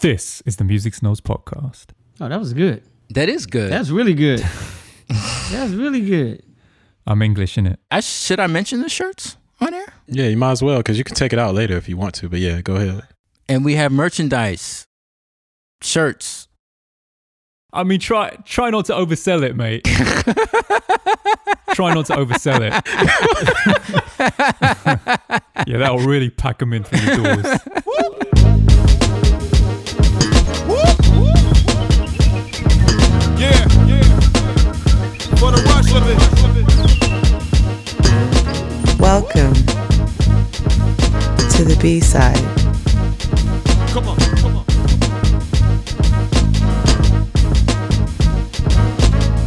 This is the Music Snobs podcast. Oh, that was good. That is good. That's really good. That's really good. I'm English in it. I, should I mention the shirts on air? Yeah, you might as well because you can take it out later if you want to. But yeah, go ahead. And we have merchandise, shirts. I mean, try try not to oversell it, mate. try not to oversell it. yeah, that'll really pack them in through the doors. Welcome to the B side. Come on, come on.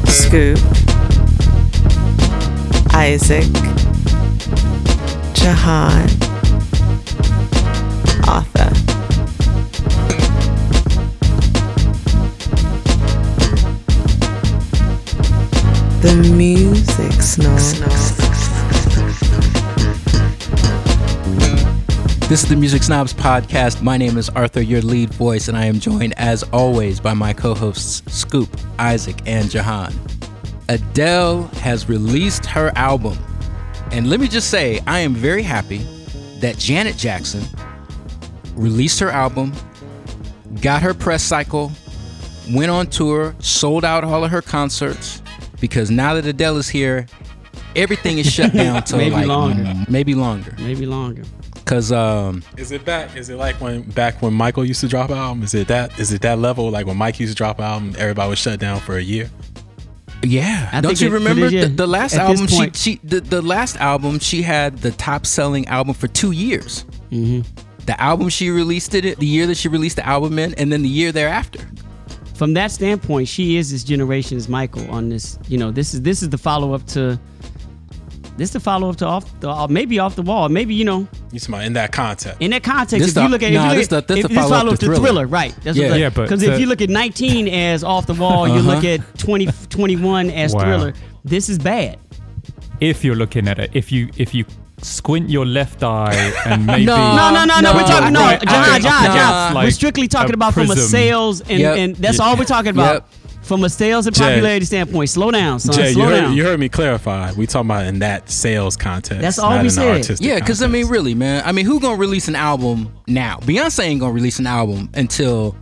Scoop, Isaac, Jehan, The music snob. This is the Music Snobs podcast. My name is Arthur, your lead voice, and I am joined, as always, by my co hosts Scoop, Isaac, and Jehan. Adele has released her album. And let me just say, I am very happy that Janet Jackson released her album, got her press cycle, went on tour, sold out all of her concerts, because now that Adele is here, everything is shut down till Maybe like longer. maybe longer. Maybe longer. Cause um, Is it back? Is it like when back when Michael used to drop an album? Is it that? Is it that level? Like when Mike used to drop an album, everybody was shut down for a year. Yeah, I don't you it- remember it is, the, yeah. the last At this album? She, she the, the last album she had the top selling album for two years. Mm-hmm. The album she released it the year that she released the album in, and then the year thereafter. From that standpoint, she is this generation's Michael on this. You know, this is this is the follow up to. This is the follow up to off the uh, maybe off the wall, maybe you know You talking in that context? in that context. This if the- you look at nah, if you this look the- at this if the this follow-up to to Thriller. right? That's Yeah. what Yeah, but because if you look at 19 as off the wall, you look Uh-huh. at 20 21 as Wow. Thriller. This is bad. If you're looking at it, if you if you squint your left eye and maybe No. No, no, no, no. no, we're talking no, right, John, okay, John, okay, John. it's we're strictly talking a about from a sales and, Yep. and that's all we're talking about. Yep. From a sales and Jay. popularity standpoint, slow down, son. Jay, you slow heard, down. you heard me clarify. We talking about in that sales context. That's all we in the said. Yeah, because I mean, really, man. I mean, who gonna release an album now? Beyonce ain't gonna release an album until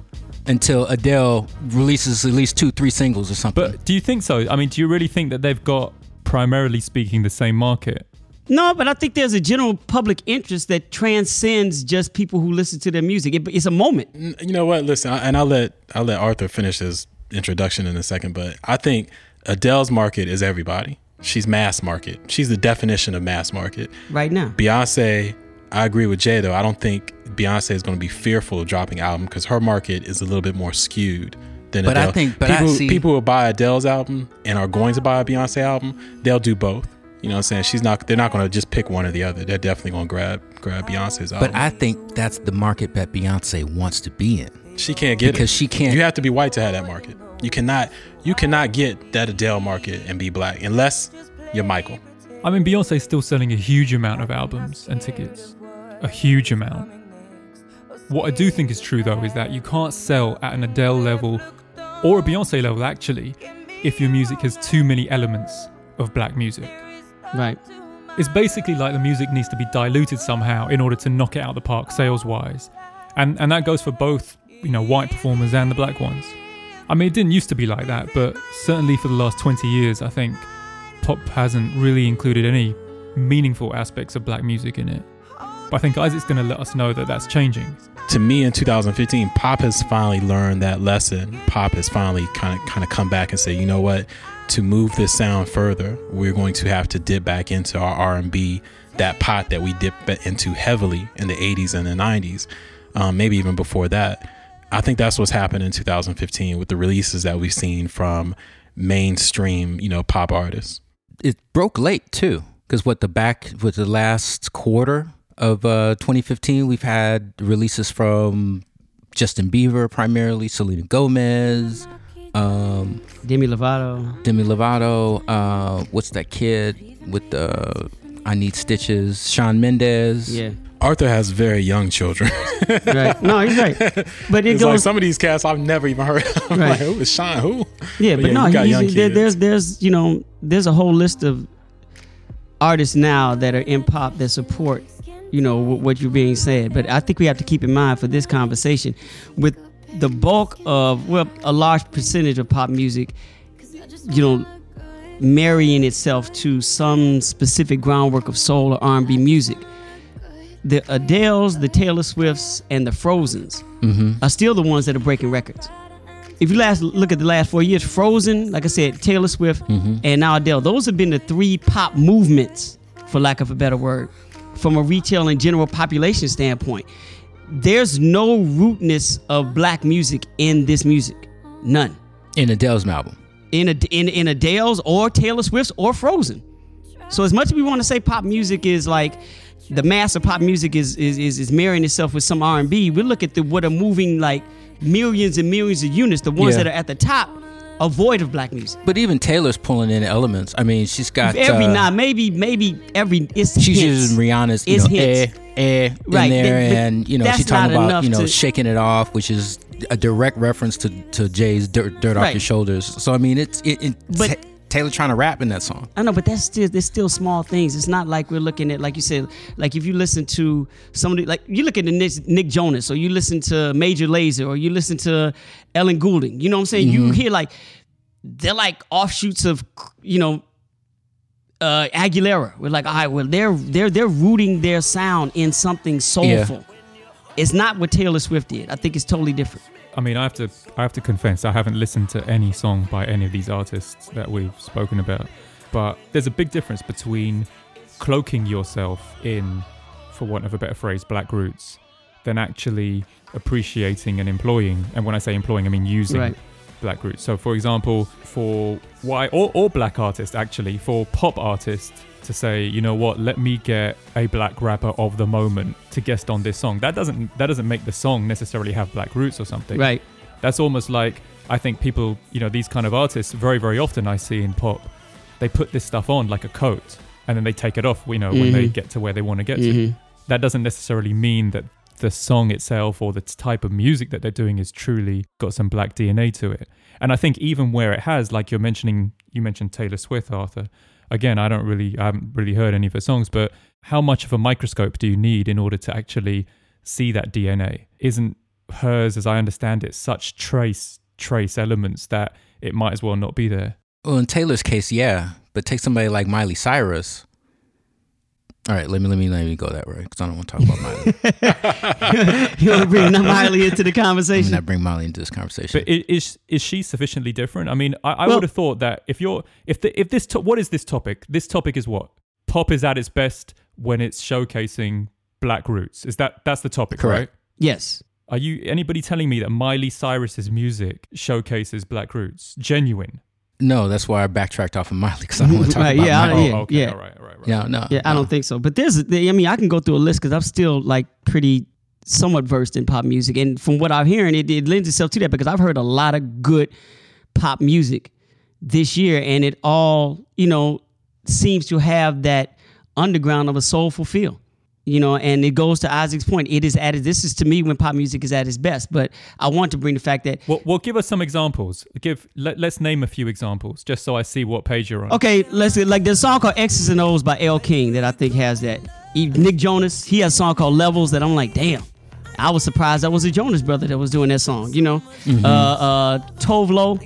until Adele releases at least two, three singles or something. But do you think so? I mean, do you really think that they've got primarily speaking the same market? No, but I think there's a general public interest that transcends just people who listen to their music. It, it's a moment. you know what? Listen, I- and I'll let I'll let Arthur finish his introduction in a second, but I think Adele's market is everybody. She's mass market. She's the definition of mass market. right now. Beyonce, I agree with Jay though. I don't think Beyonce is going to be fearful of dropping album because her market is a little bit more skewed than But I think- but I people see- people who buy Adele's album and are going to buy a Beyonce album, they'll do both. You know what I'm saying? She's not. They're not going to just pick one or the other. They're definitely going to grab grab Beyonce's album. but I think that's the market that Beyonce wants to be in. She can't get it. Because it she can't- You have to be white to have that market. You cannot. You cannot get that Adele market and be black unless you're Michael. I mean, Beyonce's still selling a huge amount of albums and tickets. A huge amount. What I do think is true, though, is that you can't sell at an Adele level or a Beyonce level, actually, if your music has too many elements of black music. Right. It's basically like the music needs to be diluted somehow in order to knock it out the park sales wise. And, and that goes for both, you know, white performers and the black ones. I mean, it didn't used to be like that, but certainly for the last 20 years, I think pop hasn't really included any meaningful aspects of black music in it. But I think Isaac's going to let us know that that's changing. To me, in 2015, pop has finally learned that lesson. Pop has finally kind of kind of come back and say, you know what? To move this sound further, we're going to have to dip back into our R&B, that pot that we dipped into heavily in the 80s and the 90s, um, maybe even before that. I think that's what's happened in 2015 with the releases that we've seen from mainstream, you know, pop artists. It broke late too, because what the back with the last quarter of uh, 2015, we've had releases from Justin Bieber primarily, Selena Gomez, um, Demi Lovato. Demi Lovato. Uh, what's that kid with the I Need Stitches? Shawn Mendes. Yeah. Arthur has very young children. right. No, he's right. But it it's like goes some of these casts I've never even heard. of. I'm Right. like, who is Sean? Who? Yeah, but, no, you got young he's, there, there's there's you know there's a whole list of artists now that are in pop that support you know what you're being said. But I think we have to keep in mind for this conversation, with the bulk of well a large percentage of pop music, you know, marrying itself to some specific groundwork of soul or R&B music. The Adele's, the Taylor Swifts, and the Frozens mm-hmm. are still the ones that are breaking records if you last look at the last four years, Frozen, like I said, Taylor Swift, mm-hmm. and now Adele, those have been the three pop movements, for lack of a better word, from a retail and general population standpoint. There's no rootness of black music in this music, none. In Adele's album. In a, in in Adele's or Taylor Swift's or Frozen. So as much as we want to say pop music is like the mass of pop music is is is, is marrying itself with some R and B, we look at the what are moving like millions and millions of units, the ones Yeah. that are at the top, are void of black music. But even Taylor's pulling in elements. I mean, she's got Every uh, now, maybe maybe every it's she's hints. using Rihanna's you It's know eh, eh Right, in there, but- but and you know she's talking about you know to- shaking it off, which is a direct reference to to Jay's "Dirt, dirt Off Your Shoulders." So I mean, it's it, it But- Ta- Taylor trying to rap in that song. I know, but that's still there's still small things. It's not like we're looking at like you said, like if you listen to somebody like you look at the Nick, Nick Jonas or you listen to Major Lazer or you listen to Ellie Goulding. You know what I'm saying? You hear like they're like offshoots of you know uh, Aguilera. We're like, all right, well they're they're they're rooting their sound in something soulful. It's not what Taylor Swift did. I think it's totally different. I mean, I have to I have to confess I haven't listened to any song by any of these artists that we've spoken about. But there's a big difference between cloaking yourself in, for want of a better phrase, black roots, than actually appreciating and employing. And when I say employing, I mean using Right. Black roots. So, for example, for white or, or black artists, actually, for pop artists to say, you know what, let me get a black rapper of the moment to guest on this song. That doesn't that doesn't make the song necessarily have black roots or something. Right. That's almost like I think people, you know, these kind of artists very very often I see in pop, they put this stuff on like a coat and then they take it off, you know, when they Mhm. get to where they want to get Mhm. to. That doesn't necessarily mean that the song itself or the type of music that they're doing is truly got some black DNA to it. And I think even where it has, like you're mentioning, you mentioned Taylor Swift, Arthur. Again, I don't really, I haven't really heard any of her songs, but how much of a microscope do you need in order to actually see that DNA? Isn't hers, as I understand it, such trace trace elements that it might as well not be there? Well, in Taylor's case, yeah, but take somebody like Miley Cyrus. All right, let me let me let me go that way because I don't want to talk about Miley. you want to bring Miley into the Let me conversation? not bring Miley into this conversation. But is is she sufficiently different? I mean, I, I Well- would have thought that if you're if the if this to, what is this topic? This topic is what pop is at its best when it's showcasing black roots. Is that that's the topic, Correct. right? Yes. Are you anybody telling me that Miley Cyrus's music showcases black roots? Genuine. no, that's why I backtracked off of Miley because I don't want to talk Right, about yeah, Miley. Oh, yeah. oh, okay, all right, all right, right. Yeah, no. Yeah, I no. don't think so. But there's, I mean, I can go through a list because I'm still like pretty somewhat versed in pop music, and from what I'm hearing, it, it lends itself to that because I've heard a lot of good pop music this year, and it all, you know, seems to have that underground of a soulful feel. You know, and it goes to Isaac's point. It is at this is to me when pop music is at its best. But I want to bring the fact that Well, well, give us some examples. Give let, let's name a few examples just so I see what page you're on. Okay, let's like there's a song called X's and O's by Elle King that I think has that. Nick Jonas, he has a song called Levels that I'm like, damn. I was surprised that was a Jonas brother that was doing that song, you know? Uh uh Tove Lo,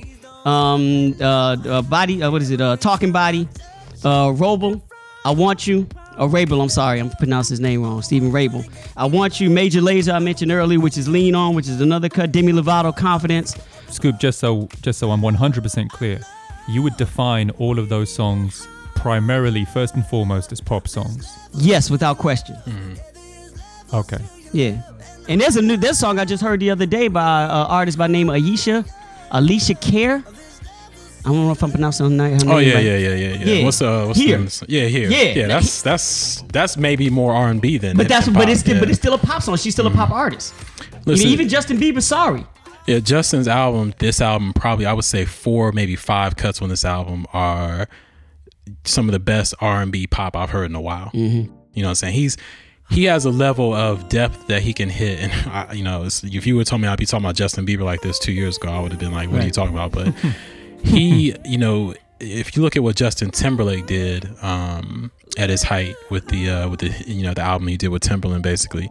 um uh, uh body uh, what is it? Uh Talking Body, uh Robel, I Want You, or Rabel, I'm sorry, I'm pronouncing his name wrong. Stephen Rabel. I Want You, Major Lazer I mentioned earlier, which is Lean On, which is another cut, Demi Lovato, Confidence. Scoop, just so just so I'm 100% clear, you would define all of those songs primarily, first and foremost, as pop songs. Yes, without question. Mm-hmm. Okay. Yeah. And there's a new this song I just heard the other day by an artist by name Aisha, Alessia Cara. I don't know if I'm pronouncing her name. Oh name yeah, right. yeah, yeah, yeah, yeah. Yeah. What's uh, what's Here. the name of the song? Yeah, here. Yeah. yeah. That's that's that's maybe more R and B than. But that's but it's still, yeah. but it's still a pop song. She's still a pop artist. You know, Listen, even Justin Bieber, sorry. Yeah, Justin's album, this album, probably I would say four, maybe five cuts on this album are some of the best R and B pop I've heard in a while. Mm-hmm. You know what I'm saying? He's he has a level of depth that he can hit. And I, you know, if you would told me I'd be talking about Justin Bieber like this two years ago, I would have been like, "What are you talking about?" But he, you know, if you look at what Justin Timberlake did um, at his height with the uh, with the you know the album he did with Timberland, basically,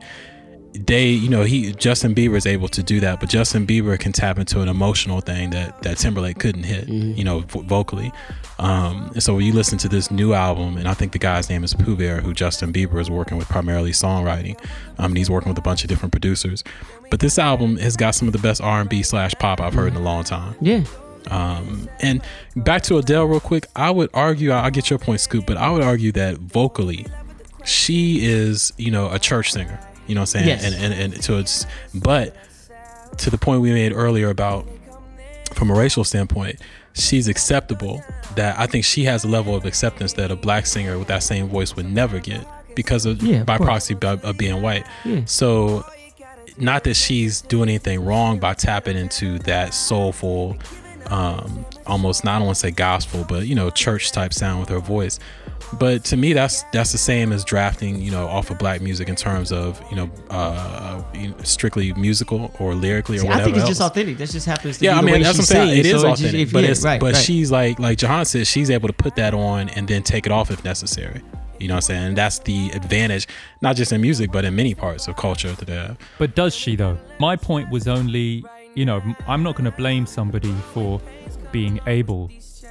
they you know he Justin Bieber is able to do that, but Justin Bieber can tap into an emotional thing that that Timberlake couldn't hit, you know, vo- vocally. Um, and so when you listen to this new album, and I think the guy's name is Poo Bear, who Justin Bieber is working with primarily songwriting. Um, and he's working with a bunch of different producers. But this album has got some of the best R and B slash pop I've heard in a long time. Yeah. Um, and back to Adele real quick. I would argue, I- I'll get your point, Scoop, but I would argue that vocally, she is, you know, a church singer. You know what I'm saying? Yes. And, and, and so it's, but to the point we made earlier about from a racial standpoint, she's acceptable. That I think she has a level of acceptance that a black singer with that same voice would never get because of Yeah, of by course. proxy of, of being white. Yeah. So, not that she's doing anything wrong by tapping into that soulful, um, almost not I don't want to say gospel, but you know, church type sound with her voice. But to me, that's that's the same as drafting, you know, off of black music in terms of you know, uh, strictly musical or lyrically or See, I think it's just authentic. That just happens to Yeah, be I the mean way that's what I'm saying. It sings. is So it's just- authentic, if- but yeah, it's right, but right. she's like like Jehan said, she's able to put that on and then take it off if necessary. You know what I'm saying? And that's the advantage, not just in music, but in many parts of culture that they have. But does she though? My point was only, you know, I'm not going to blame somebody for being able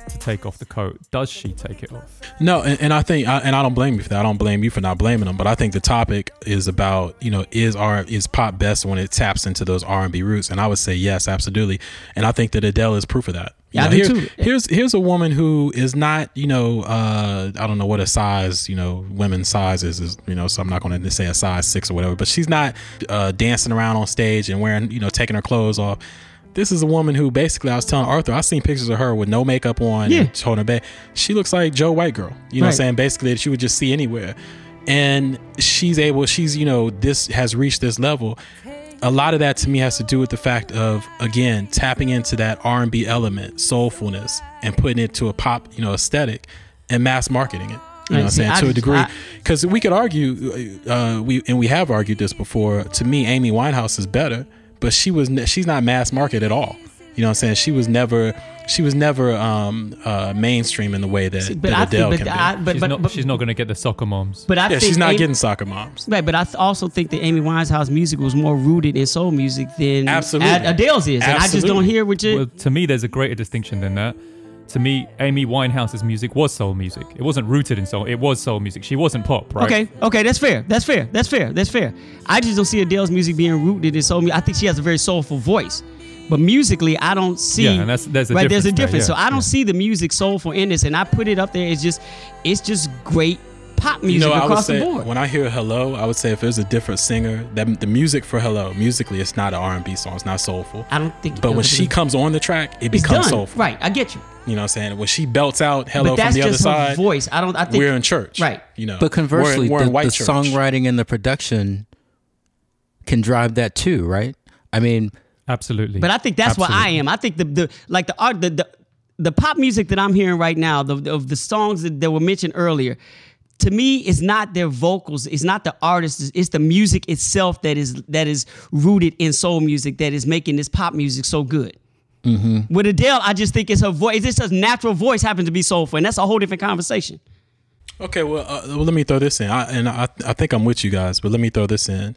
to take off the coat. Does she take it off? No, and, and I think, I, and I don't blame you for that. I don't blame you for not blaming them. But I think the topic is about, you know, is R is pop best when it taps into those R and B roots? And I would say yes, absolutely. And I think that Adele is proof of that. Yeah, I do here's, too. Here's here's a woman who is not, you know, uh, I don't know what a size, you know, women's size is, is you know, so I'm not going to say a size six or whatever. But she's not uh, dancing around on stage and wearing, you know, taking her clothes off. This is a woman who basically I was telling Arthur, I've seen pictures of her with no makeup on Yeah. and holding her back. She looks like Joe White girl. You know what I'm saying? Basically that you would just see anywhere. And she's able, she's, you know, this has reached this level. A lot of that to me has to do with the fact of again tapping into that R and B element, soulfulness, and putting it to a pop, you know, aesthetic and mass marketing it. You know what I'm saying? I to a degree. Because we could argue, uh, we and we have argued this before. To me, Amy Winehouse is better, but she was she's not mass market at all. You know what I'm saying? She was never she was never um, uh, mainstream in the way that, But that I Adele think, can but, be. I, but, she's but, not. but, she's not going to get the soccer moms. but I yeah, think she's not Amy- getting soccer moms. Right, but I th- also think that Amy Winehouse music was more rooted in soul music than Absolutely. Ad- Adele's is, and I just don't hear what you. Well, to me, there's a greater distinction than that. To me, Amy Winehouse's music was soul music. It wasn't rooted in soul. It was soul music. She wasn't pop, right? Okay, okay, that's fair. That's fair. That's fair. That's fair. I just don't see Adele's music being rooted in soul music. I think she has a very soulful voice, but musically, I don't see. Yeah, and that's- there's a right. There's a difference there, yeah, so I don't yeah. see the music soulful in this, and I put it up there. It's just, it's just great pop You music know, I would across say the board. when I hear "Hello," I would say if there's a different singer, that the music for "Hello" musically, it's not an R&B song. It's not soulful. I don't think. But when she comes on the track, it becomes done. soulful. Right, I get you. You know what I'm saying? When she belts out "Hello" but that's from the other just her side, voice. I don't. I think we're in church. Right. You know. But conversely, we're, we're in the, white the songwriting and the production can drive that too, right? I mean, Absolutely. But I think that's what I am. I think the the like the art the the, the pop music that I'm hearing right now, the of the songs that, that were mentioned earlier, to me, it's not their vocals, it's not the artists, it's the music itself that is that is rooted in soul music that is making this pop music so good. Mm-hmm. With Adele, I just think it's her voice. It's just her natural voice happens to be soulful, and that's a whole different conversation. Okay, well, uh, well, let me throw this in, I, and I, I think I'm with you guys, but let me throw this in.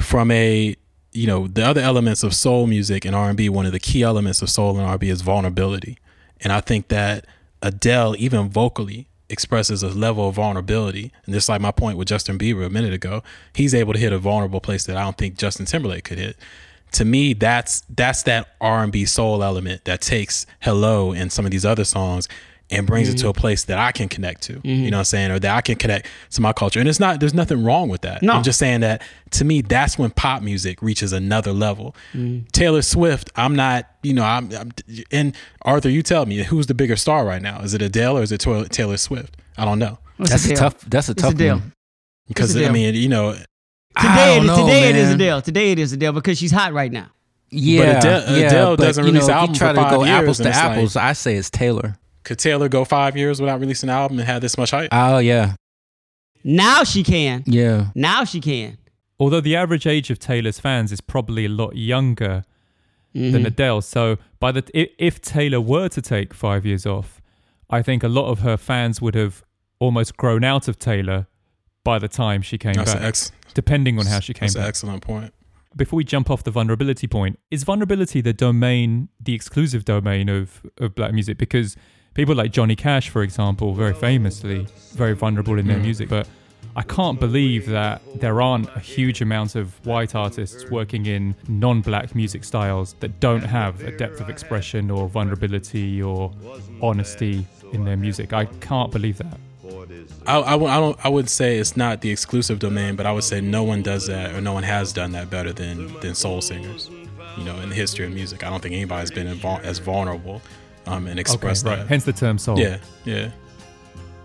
From a, you know, the other elements of soul music and R&B, one of the key elements of soul and R&B is vulnerability, and I think that Adele, even vocally, expresses a level of vulnerability. And just like my point with Justin Bieber a minute ago, he's able to hit a vulnerable place that I don't think Justin Timberlake could hit. To me, that's that's that R&B soul element that takes "Hello" and some of these other songs and brings Mm-hmm. it to a place that I can connect to. You know what I'm saying? Or that I can connect to my culture. And it's not there's nothing wrong with that. No. I'm just saying that to me that's when pop music reaches another level. Mm-hmm. Taylor Swift, I'm not, you know, I'm, I'm and Arthur, you tell me who's the bigger star right now? Is it Adele or is it Taylor Taylor Swift? I don't know. It's that's a Adele. tough. That's a It's tough Adele. one. Because I mean, you know, I Today, don't it, know, today it is. Adele. Today it is Adele because she's hot right now. Yeah, Adele- yeah, Adele but, doesn't you know, release if you try for to five go apples to it's like- apples. I say it's Taylor. Could Taylor go five years without releasing an album and have this much hype? Oh yeah, Now she can. Yeah. Now she can. Although the average age of Taylor's fans is probably a lot younger Mm-hmm. than Adele, so by the i- if Taylor were to take five years off, I think a lot of her fans would have almost grown out of Taylor by the time she came That's back, ex- depending on how she came that's an back. excellent point. Before we jump off the vulnerability point, is vulnerability the domain, the exclusive domain of, of black music? Because people like Johnny Cash, for example, very famously, very vulnerable in their Mm. music, but I can't believe that there aren't a huge amount of white artists working in non black music styles that don't have a depth of expression or vulnerability or honesty in their music. I can't believe that. I, I, I don't I would say it's not the exclusive domain, but I would say no one does that or no one has done that better than than soul singers. You know, in the history of music, I don't think anybody's been invul- as vulnerable um, and expressed right. that. Hence the term soul. Yeah, yeah.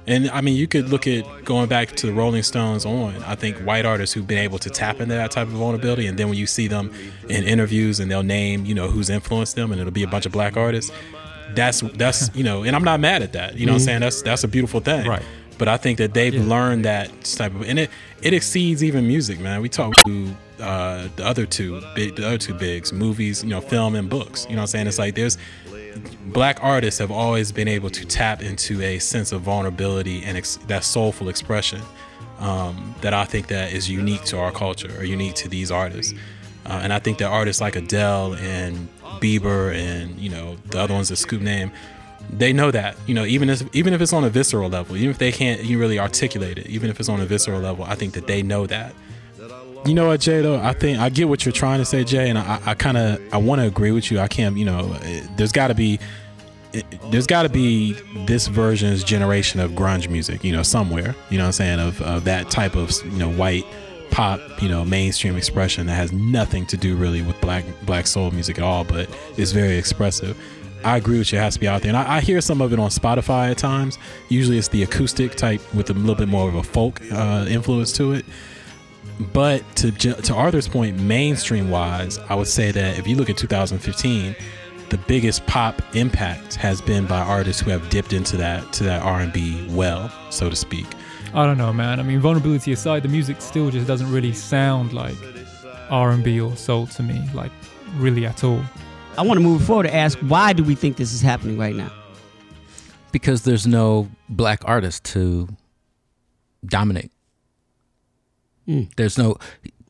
And I mean, you could look at going back to the Rolling Stones on. I think white artists who've been able to tap into that type of vulnerability, and then when you see them in interviews and they'll name, you know, who's influenced them, and it'll be a bunch of black artists. That's that's you know, and I'm not mad at that. You know, what I'm saying that's that's a beautiful thing. Right. But I think that they've Yeah. learned that type of, and it it exceeds even music, man. We talk to uh, the other two big, the other two bigs, movies, you know, film and books. You know, what I'm saying it's like there's black artists have always been able to tap into a sense of vulnerability and ex- that soulful expression um, that I think that is unique to our culture or unique to these artists. Uh, and I think that artists like Adele and Bieber and you know the other ones that Scoop name, they know that you know even if even if it's on a visceral level, even if they can't you really articulate it, even if it's on a visceral level, I think that they know that. You know what, Jay? Though I think I get what you're trying to say, Jay, and I, I kind of I want to agree with you. I can't, you know, there's got to be there's got to be this version's generation of grunge music, you know, somewhere, you know what I'm saying, of, of that type of, you know, white pop, you know, mainstream expression that has nothing to do really with black black soul music at all, but is very expressive. I agree with you, it has to be out there. And I, I hear some of it on Spotify at times. Usually it's the acoustic type with a little bit more of a folk uh, influence to it. But to to Arthur's point, mainstream wise, I would say that if you look at 2015, the biggest pop impact has been by artists who have dipped into that to that R&B well, so to speak. I don't know, man. I mean, vulnerability aside, the music still just doesn't really sound like R&B or soul to me, like really at all. I want to move forward to ask why do we think this is happening right now? Because there's no black artist to dominate. Hmm. There's no Well,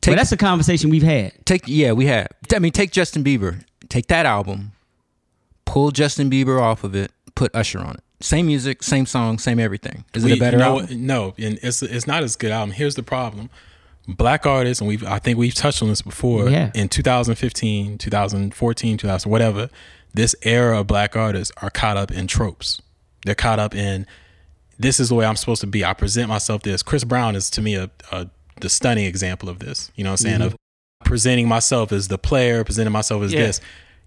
take that's a conversation we've had. take yeah, we have. I mean, take Justin Bieber. Take that album, pull Justin Bieber off of it, put Usher on it. Same music, same song, same everything. Is it a better you know, album? No, and it's it's not as good album. Here's the problem. Black artists, and we've I think we've touched on this before. Yeah. In 2015, 2014, 2000, whatever, this era of black artists are caught up in tropes. They're caught up in this is the way I'm supposed to be. I present myself this. Chris Brown is to me a, a the stunning example of this. You know what I'm saying? Mm-hmm. Of presenting myself as the player, presenting myself as Yeah. this.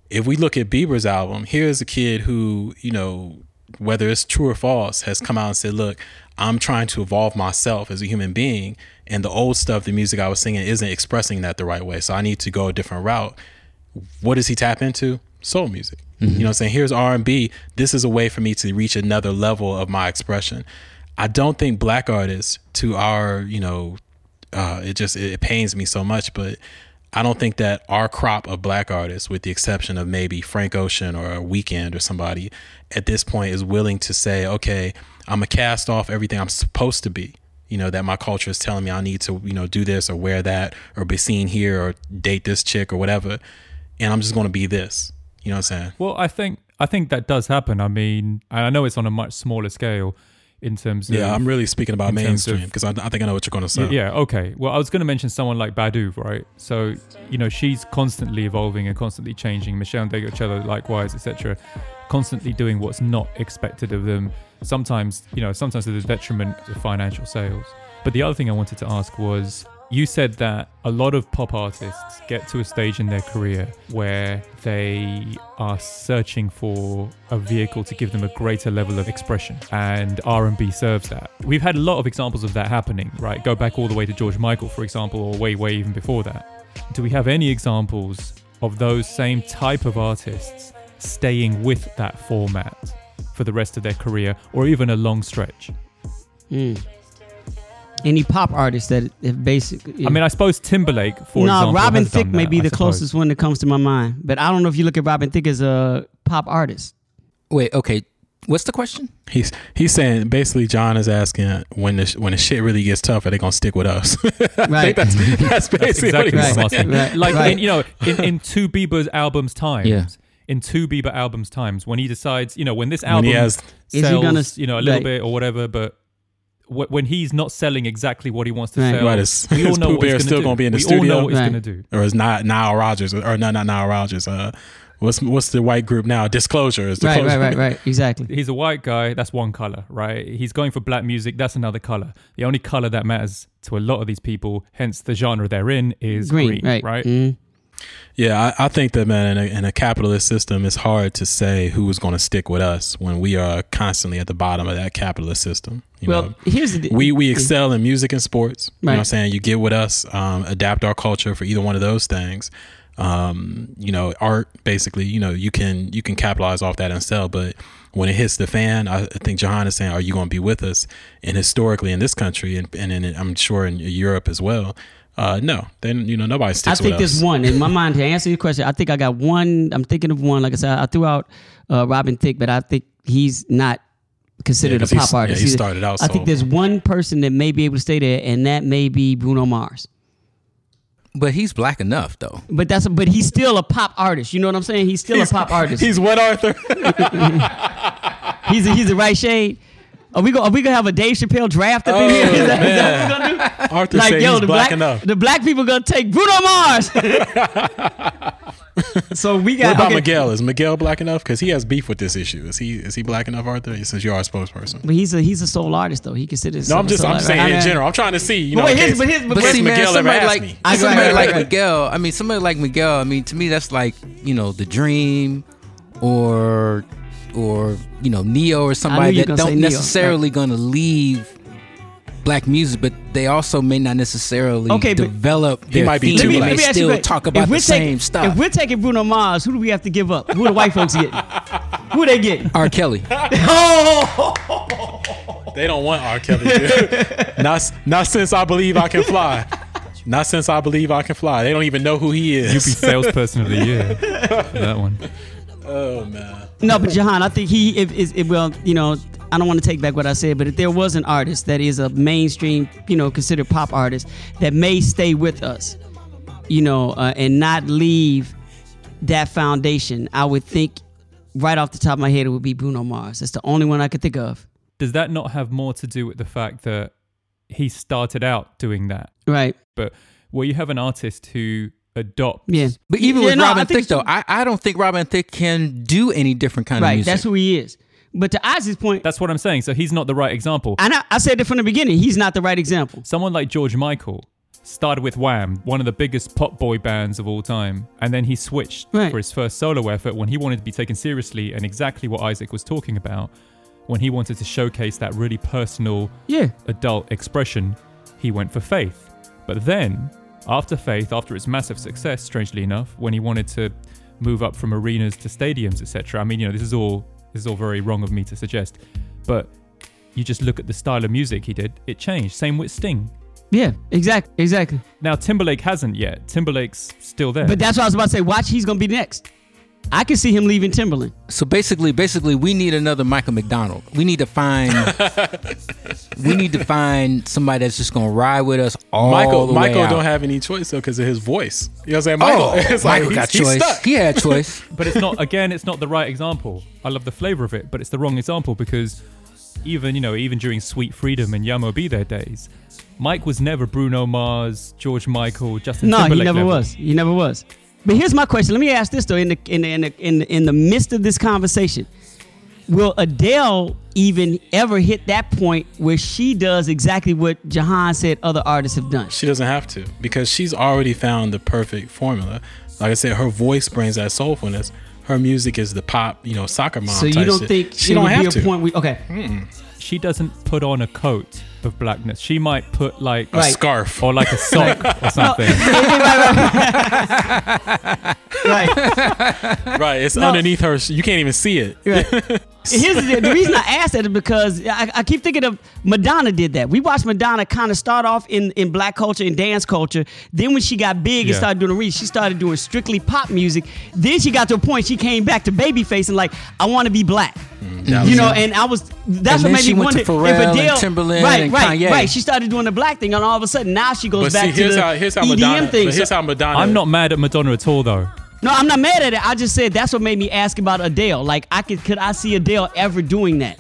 If we look at Bieber's album, here's a kid who, you know, whether it's true or false, has come out and said, Look, I'm trying to evolve myself as a human being. And the old stuff, the music I was singing, isn't expressing that the right way. So I need to go a different route. What does he tap into? Soul music. You mm-hmm. know what I'm saying? Here's R&B. This is a way for me to reach another level of my expression. I don't think black artists to our, you know, uh, it just it pains me so much, but I don't think that our crop of black artists, with the exception of maybe Frank Ocean or a Weeknd or somebody, at this point is willing to say, okay, I'm gonna cast off everything I'm supposed to be. You know that my culture is telling me I need to, you know, do this or wear that or be seen here or date this chick or whatever, and I'm just gonna be this. You know what I'm saying? Well, I think I think that does happen. I mean, I know it's on a much smaller scale in terms of Yeah, I'm really speaking about in terms of- mainstream because I, I think I know what you're gonna say. Yeah, okay. Well, I was going to mention someone like Badu, right? So, you know, she's constantly evolving and constantly changing. Meshell Ndegeocello, likewise, etc. Constantly doing what's not expected of them. Sometimes, you know, sometimes to the detriment of financial sales. But the other thing I wanted to ask was you said that a lot of pop artists get to a stage in their career where they are searching for a vehicle to give them a greater level of expression and R&B serves that. We've had a lot of examples of that happening, right? Go back all the way to George Michael for example or way way even before that. Do we have any examples of those same type of artists staying with that format for the rest of their career or even a long stretch? Hmm. Any pop artists that have basically. I mean, I suppose Timberlake, for no, example, Robin has Thicke may be I the suppose. closest one that comes to my mind. But I don't know if you look at Robin Thicke as a pop artist. Wait, okay. What's the question? He's he's saying basically John is asking when the sh- when the shit really gets tough, are they gonna stick with us? Right. that's that's basically exactly what he's what I'm saying. Right, Like right. in, you know, in, in two Bieber's albums times. Yeah. In two Bieber albums times, when he decides, you know, when this When album he has he gonna- you know, a little right. bit or whatever, but wh- when he's not selling exactly what he wants to Right. sell, Right, his- we all know Pooh what he's gonna still do. gonna be in the we studio. all know what he's gonna do. or is not Nile Rodgers or no, not Nile Rodgers. Uh, what's what's the white group now? Disclosure is Right, disclosure. right, right, right. Exactly. He's a white guy. That's one color, right? He's going for black music. That's another color. The only color that matters to a lot of these people, hence the genre they're in, is Green, green, right? Mhm. Yeah, I, I think that man, in a, in a capitalist system, it's hard to say who is going to stick with us when we are constantly at the bottom of that capitalist system. You Well, know, here's the we we excel in music and sports. You know what I'm saying? You get with us, um, adapt our culture for either one of those things. Um, you know, art basically, you know, you can you can capitalize off that and sell, but when it hits the fan, I I think Jehan is saying, "Are you going to be with us?" And historically, in this country, and, and in, I'm sure in Europe as well, uh, no, then you know nobody sticks. I think there's one in my mind to answer your question. I think I got one. I'm thinking of one. Like I said, I threw out uh, Robin Thicke, but I think he's not considered Yeah, a 'cause pop he's- yeah, artist. he started out I think there's one person that may be able to stay there, and that may be Bruno Mars. But he's black enough though. But that's but he's still a pop artist. You know what I'm saying? He's still a pop artist. He's what Arthur? He's a, he's the right shade. Are we gonna are we gonna have a Dave Chappelle draft up in here? Oh, is that, is that what we're gonna do? Arthur Like said yo, he's the black black enough. the black people gonna take Bruno Mars. so we got. What about okay. Miguel? Is Miguel black enough? Because he has beef with this issue. Is he is he black enough, Arthur? Since you are a spokesperson. But he's a he's a soul artist though. He considers. No, I'm just I'm saying I- in general. I'm trying to see. You But know, wait, in here's- case- but here's- in but But case see, man, Miguel ever somebody asked like me. I- somebody right, like right, right. Miguel. I mean, somebody like Miguel. I mean, to me, that's like you know the Dream, or or you know Ne-Yo or somebody that don't Ne-Yo, necessarily gonna leave black music, but they also may not necessarily Okay, develop. He their might be theme. too They black. may ask you still a talk about we're the same taking, stuff. If we're taking Bruno Mars, who do we have to give up? Who are the white folks getting? Who they getting? R. Kelly. oh. They don't want R. Kelly. dude. not not since I believe I can fly. Not since I believe I can fly. They don't even know who he is. You'd be salesperson of the year. that one. Oh man. No, but Jehan, I think he if is it, well, you know, I don't want to take back what I said, but if there was an artist that is a mainstream, you know, considered pop artist that may stay with us, you know, uh, and not leave that foundation, I would think right off the top of my head it would be Bruno Mars. That's the only one I could think of. Does that not have more to do with the fact that he started out doing that? Right. But where you have an artist who adopts Yeah. But even Yeah, with no, Robin Thicke, though, I, I don't think Robin Thicke can do any different kind of Right. music. That's who he is. But to Isaac's point, That's what I'm saying. So he's not the right example. and I, I said it from the beginning, he's not the right example. Someone like George Michael started with Wham, one of the biggest pop boy bands of all time, and then he switched Right. for his first solo effort when he wanted to be taken seriously and exactly what Isaac was talking about. When he wanted to showcase that really personal Yeah. adult expression, he went for Faith. But then, after Faith, after its massive success, strangely enough, when he wanted to move up from arenas to stadiums, etc. I mean, you know, this is all this is all very wrong of me to suggest, but you just look at the style of music he did, it changed. Same with Sting. Yeah, exactly. Exactly. Now Timberlake hasn't yet. Timberlake's still there. But that's what I was about to say. Watch, he's gonna be next. I can see him leaving Timberland. So basically, basically, we need another Michael McDonald. We need to find, we need to find somebody that's just gonna ride with us all Michael the Michael way out. don't have any choice though because of his voice. You know what I'm saying? Michael, Oh, it's like Michael he's, got he's choice. stuck. He had choice. but it's not again it's not the right example i love the flavor of it but it's the wrong example because even you know even during sweet freedom and Yah Mo B There days mike was never bruno mars george michael justin No, he never level. was. He never was. But here's my question. Let me ask this though. In the in the in the in the, in the midst of this conversation, will Adele even ever hit that point where she does exactly what Jahan said other artists have done? She doesn't have to because she's already found the perfect formula. Like I said, her voice brings that soulfulness. Her music is the pop, you know, soccer mom. So you don't shit. think she don't have be a to? point where okay, she doesn't put on a coat of blackness she might put like a Right. scarf. or like a sock or something right? right, it's underneath her. You can't even see it. Right. Here's the, the reason I asked that is because I, I keep thinking of Madonna did that. We watched Madonna kind of start off in, in black culture and dance culture. Then when she got big and started doing the reach, she started doing strictly pop music. Then she got to a point she came back to babyface and like, I want to be black. Mm-hmm. That You know, it. and I was that's And what then made she me went wonder to if Pharrell and Adele, Timberland right, and right, Kanye. right. She started doing the black thing, and all of a sudden now she goes But back see, here's to the how here's how EDM Madonna. thing. But here's how Madonna. I'm not mad at Madonna at all, though. No, I'm not mad at it. I just said that's what made me ask about Adele. Like, I could could I see Adele ever doing that?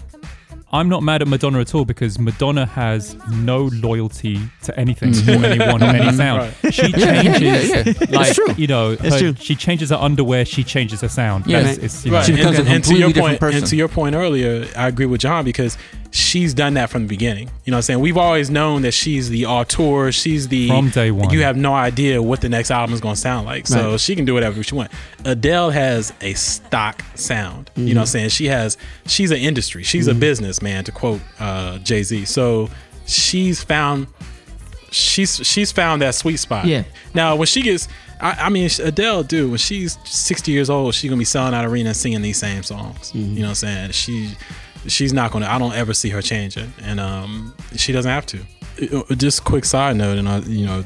I'm not mad at Madonna at all because Madonna has no loyalty to anything or mm-hmm. anyone or any sound. She changes, yeah, yeah. like true. you know, her- she changes her underwear. She changes her sound. Yeah. That's- it's, you know, Right, She and, becomes a and to your completely different point, person. and to your point earlier, I agree with John because she's done that from the beginning. You know what I'm saying? We've always known that she's the auteur, she's the From day one. You have no idea what the next album is going to sound like, so Right. she can do whatever she wants. Adele has a stock sound. You know what I'm saying? She has she's an industry. She's a businessman, to quote uh, Jay Z. So she's found she's she's found that sweet spot. Yeah. Now when she gets, I, I mean Adele, dude, when she's 60 years old, she's gonna be selling out arenas singing these same songs. You know what I'm saying? She she's not gonna. I don't ever see her changing, and um, she doesn't have to. Uh, Just a quick side note, and uh, you know.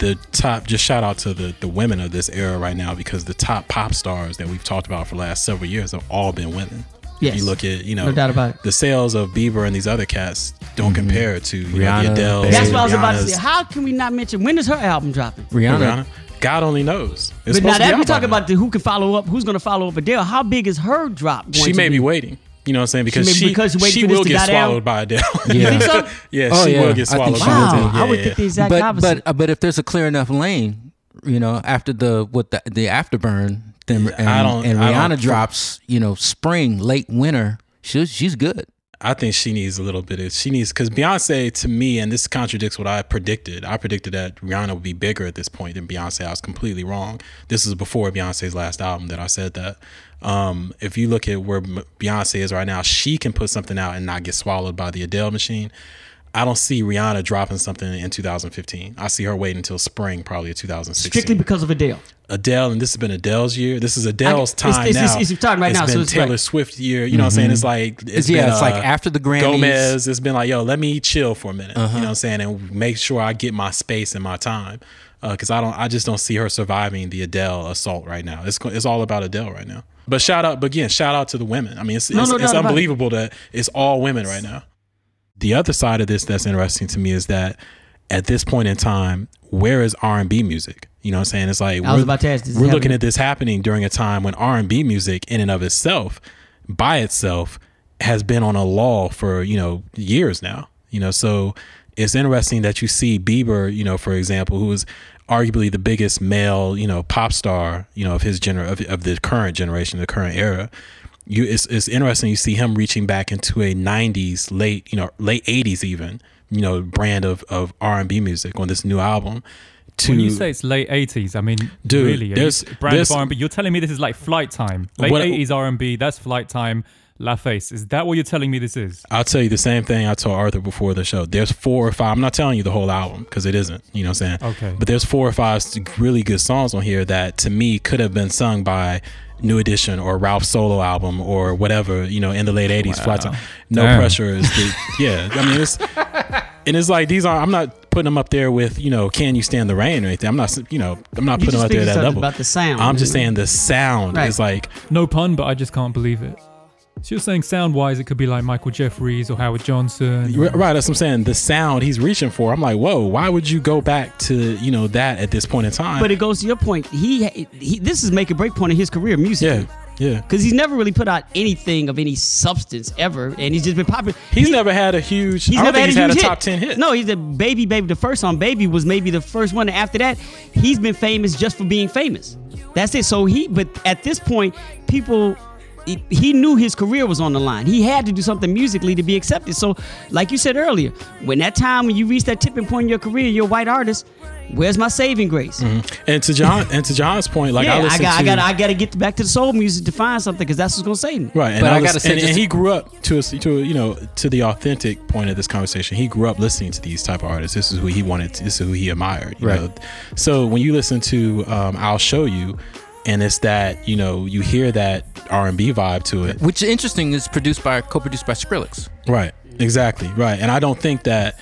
The top, just shout out to the the women of this era right now because the top pop stars that we've talked about for the last several years have all been women. Yes. If you look at, you know, No doubt about it. the sales of Bieber and these other cats don't compare to you know, the Rihanna, Adele. That's what I was about to say. How can we not mention when is her album dropping? Rihanna. Rihanna. God only knows. It's but now supposed to be that we out talk about the, who can follow up, who's going to follow up Adele? How big is her drop? Going she to may be waiting. You know what I'm saying? Because may- she because she's waiting she will get die down? swallowed by Adele. Yeah. think so? yeah, Oh, she yeah. will get I think swallowed she by will, Wow, Adele. I would yeah. think the exact but opposite. but uh, but if there's a clear enough lane, you know, after the what the the afterburn, then and, I don't- and I Rihanna don't- drops, you know, spring, late winter, she's she's good. I think she needs a little bit of she needs because Beyonce to me, and this contradicts what I predicted. I predicted that Rihanna would be bigger at this point than Beyonce. I was completely wrong. This is before Beyonce's last album that I said that. Um, if you look at where Beyonce is right now, she can put something out and not get swallowed by the Adele machine. I don't see Rihanna dropping something in 2015. I see her waiting until spring, probably of 2016. Strictly because of Adele. Adele, and this has been Adele's year. This is Adele's it's- time it's- now. it's- it's time right It's now, so it's Taylor right. Swift year. You know what I'm saying? It's like it's yeah, been, it's like uh, after the Grammys. Gomez. It's been like, yo, let me chill for a minute. Uh-huh. You know what I'm saying? And make sure I get my space and my time. Because I don't, I just don't see her surviving the Adele assault right now. It's it's all about Adele right now. But shout out, but again, shout out to the women. I mean, it's No, it's, no it's doubt about it. unbelievable that it's all women right now. The other side of this that's interesting to me is that at this point in time, where is R and B music? You know what I'm saying? It's like we're- ask, we're looking at this happening during a time when R and B music, in and of itself, by itself, has been on a law for you know years now. You know, so it's interesting that you see Bieber, you know, for example, who is arguably the biggest male, you know, pop star, you know, of his gener of, of the current generation, the current era. You, it's, it's interesting you see him reaching back into a 90s late you know late 80s even you know brand of, of r&b music on this new album to when you say it's late 80s, I mean, Dude, really, you- brand there's- of R&B. You're telling me this is like Flyte Tyme. Late What- 80s R&B, that's Flyte Tyme. La Face. Is that what you're telling me this is? I'll tell you the same thing I told Arthur before the show. There's four or five. I'm not telling you the whole album because it isn't. You know what I'm saying? Okay. But there's four or five really good songs on here that to me could have been sung by New Edition or Ralph's solo album or whatever. You know, in the late '80s. Flat Time. No Damn. pressure is the yeah. I mean, it's and it's like these are. I'm not putting them up there with you know, Can You Stand the Rain or anything. I'm not. You know, I'm not You putting them just up there at that level. about the sound. I'm just saying the sound Right. is like No pun, but I just can't believe it. So you're saying sound-wise, it could be like Michael Jeffries or Howard Johnson. R- Right, that's what I'm saying. The sound he's reaching for, I'm like, whoa, why would you go back to, you know, that at this point in time? But it goes to your point. He, he this is make a break point in his career music. yeah, yeah. Because he's never really put out anything of any substance ever, and he's just been popular. He's He- never had a huge, He's I don't never think had he's a had a top hit. 10 hit. No, he's the baby, baby. The first song, "Baby," was maybe the first one. After that, he's been famous just for being famous. That's it. So he, but at this point, people, he, he knew his career was on the line. He had to do something musically to be accepted. So, like you said earlier, when that time when you reach that tipping point in your career, you're a white artist. Where's my saving grace? And to John, and to John's point, like yeah, I I, got, to, I got, I got to get back to the soul music to find something because that's what's gonna save me. right, and But I, I gotta say and, and he grew up to a, to a, you know to the authentic point of this conversation. He grew up listening to these type of artists. This is who he wanted. To, this is who he admired. You Right. know? So when you listen to um, "I'll Show You," and it's that you know you hear that R&B vibe to it. Which is interesting is produced by co-produced by Skrillex. Right. Exactly. Right. And I don't think that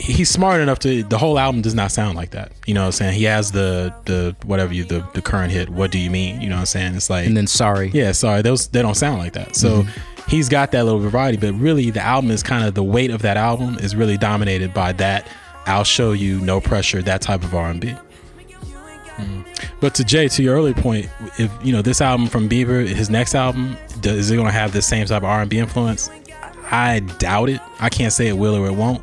he's smart enough to the whole album does not sound like that. You know what I'm saying? He has the the whatever you the, the current hit, what do you mean? You know what I'm saying? It's like And then sorry. Yeah, sorry, those they don't sound like that. So mm-hmm. he's got that little variety, but really the album is kind of the weight of that album is really dominated by that I'll show you no pressure, that type of R&B. Mm. But to Jay, to your early point, if you know this album from Bieber, his next album, does, is it going to have the same type of R&B influence? I doubt it. I can't say it will or it won't,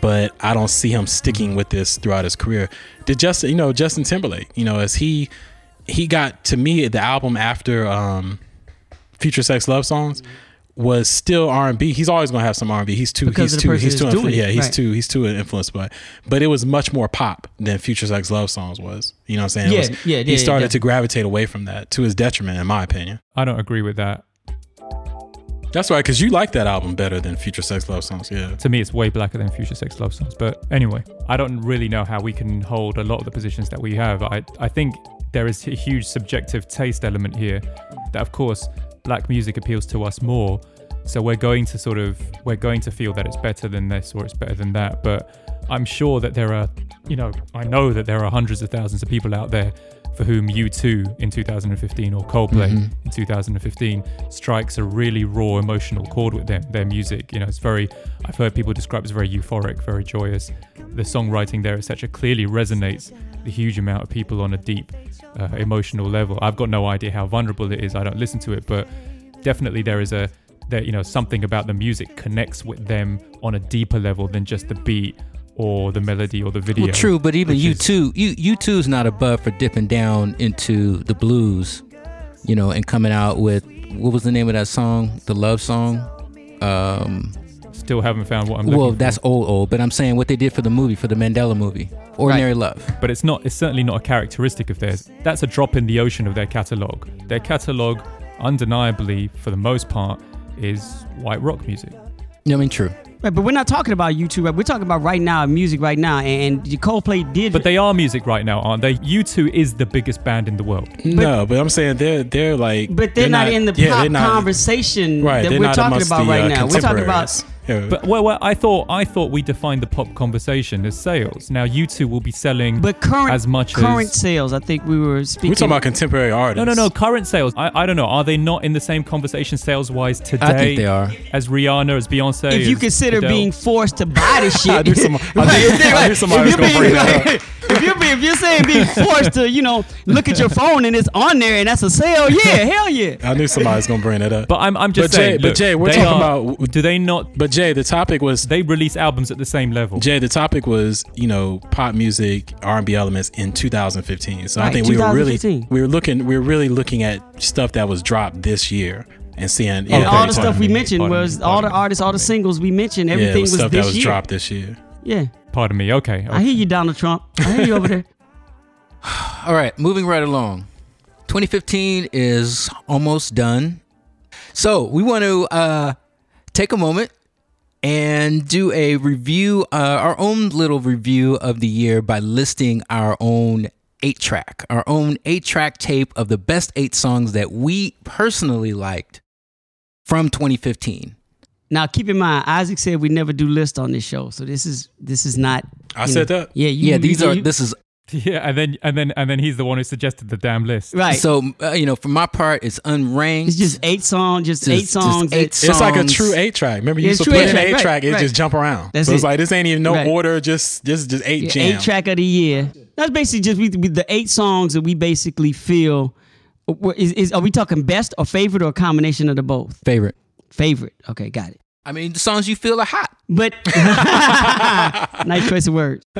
but I don't see him sticking with this throughout his career. Did Justin, you know, Justin Timberlake, you know, as he he got to me the album after um Future Sex Love Songs was still R and B. He's always gonna have some R and B. He's too Because he's too he's too influ- yeah he's right. too he's too influenced by. But it was much more pop than Future Sex Love Songs was. You know what I'm saying? Yeah, was- yeah, He started yeah. to gravitate away from that to his detriment, in my opinion. I don't agree with that. That's right, because you like that album better than Future Sex Love Songs. Yeah. To me, it's way blacker than Future Sex Love Songs. But anyway, I don't really know how we can hold a lot of the positions that we have. I, I think there is a huge subjective taste element here that, of course, black music appeals to us more. So we're going to sort of, we're going to feel that it's better than this or it's better than that. But I'm sure that there are, you know, I know that there are hundreds of thousands of people out there for whom U2 in 2015 or Coldplay mm-hmm. in 2015 strikes a really raw emotional chord with them. Their music, you know, it's very. I've heard people describe it as very euphoric, very joyous. The songwriting there, etc., clearly resonates the huge amount of people on a deep uh, emotional level. I've got no idea how vulnerable it is. I don't listen to it, but definitely there is a there you know something about the music connects with them on a deeper level than just the beat or the melody or the video. Well, true, but even U2, you U2 is not above for dipping down into the blues, you know, and coming out with what was the name of that song, the love song. Um, Still haven't found what I'm looking for. well, for. that's old, old, but I'm saying what they did for the movie, for the Mandela movie, Ordinary Love. but it's not it's certainly not a characteristic of theirs that's a drop in the ocean of their catalog their catalog undeniably for the most part is white rock music I mean, true. Right, but we're not talking about U2. Right? We're talking about right now, music right now. And, and Coldplay did. but they are music right now aren't they u2 is the biggest band in the world no, but I'm saying they're they're like but they're, not, in the yeah, pop not- conversation Right, that we're talking about the, right uh, now. We're talking about contemporaries. Yeah. but well, well i thought i thought we defined the pop conversation as sales now U2 will be selling but current as much current as sales. I think we were speaking. We're talking about contemporary artists. no, no, no. Current sales. I, I don't know. Are they not in the same conversation sales wise today? I think they are. As Rihanna, as Beyonce. if you consider Adele? being forced to buy the shit, I knew some- I knew- Right, I knew somebody if was you're gonna bring that being- If you're, being, if you're saying being forced to, you know, look at your phone and it's on there and that's a sale, yeah, hell yeah. I knew somebody was gonna bring that up. But I'm, I'm just But Jay- saying. but Jay, we're talking are- about- Do they not? But Jay, the topic was They release albums at the same level. Jay. The topic was you know pop music, R and B elements in 2015. So I think we were really we were looking we were really looking at stuff that was dropped this year and seeing And yeah, all the stuff we mentioned was all the artists, all the singles we mentioned, yeah, everything was was stuff this that was year. dropped this year. Yeah, Pardon me. Okay. I hear you, Donald Trump. I hear you over there. All right, moving right along. 2015 is almost done. So we want to uh, take a moment and do a review, uh, our own little review of the year by listing our own eight track, our own eight track tape of the best eight songs that we personally liked from 2015. Now, keep in mind, Isaac said we never do lists on this show, so this is this is not. I said know- that? Yeah, you, yeah, these you- are, you- this is Yeah, and then and then and then he's the one who suggested the damn list. right. So, uh, you know, for my part, it's unranked. it's just eight songs, just, Just- eight just songs. eight that- It's like a true eight track. Remember, you Yeah, used to put eight in an track, eight right, track, it right. just jump around. That's so it's it. like this ain't even no Right. order, just just just eight Yeah, jams. eight track of the year. That's basically just we, we, the eight songs that we basically feel. Is, is are we talking best or favorite or a combination of the both? favorite. Favorite. Okay, got it. I mean, the songs you feel are hot. But nice choice of words.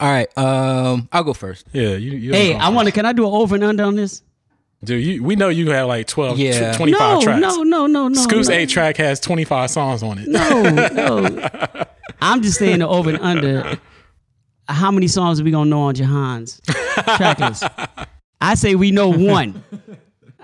All right, um, I'll go first. Yeah, you. you Hey, I want to. Can I do an over and under on this? Dude, you, we know you have like 12, Yeah. tw- 25 no, tracks. no, no, no, no. Scoop's no. eight track has 25 songs on it. No, no. I'm just saying the over and under. How many songs are we gonna know on Jehan's track list? I say we know one.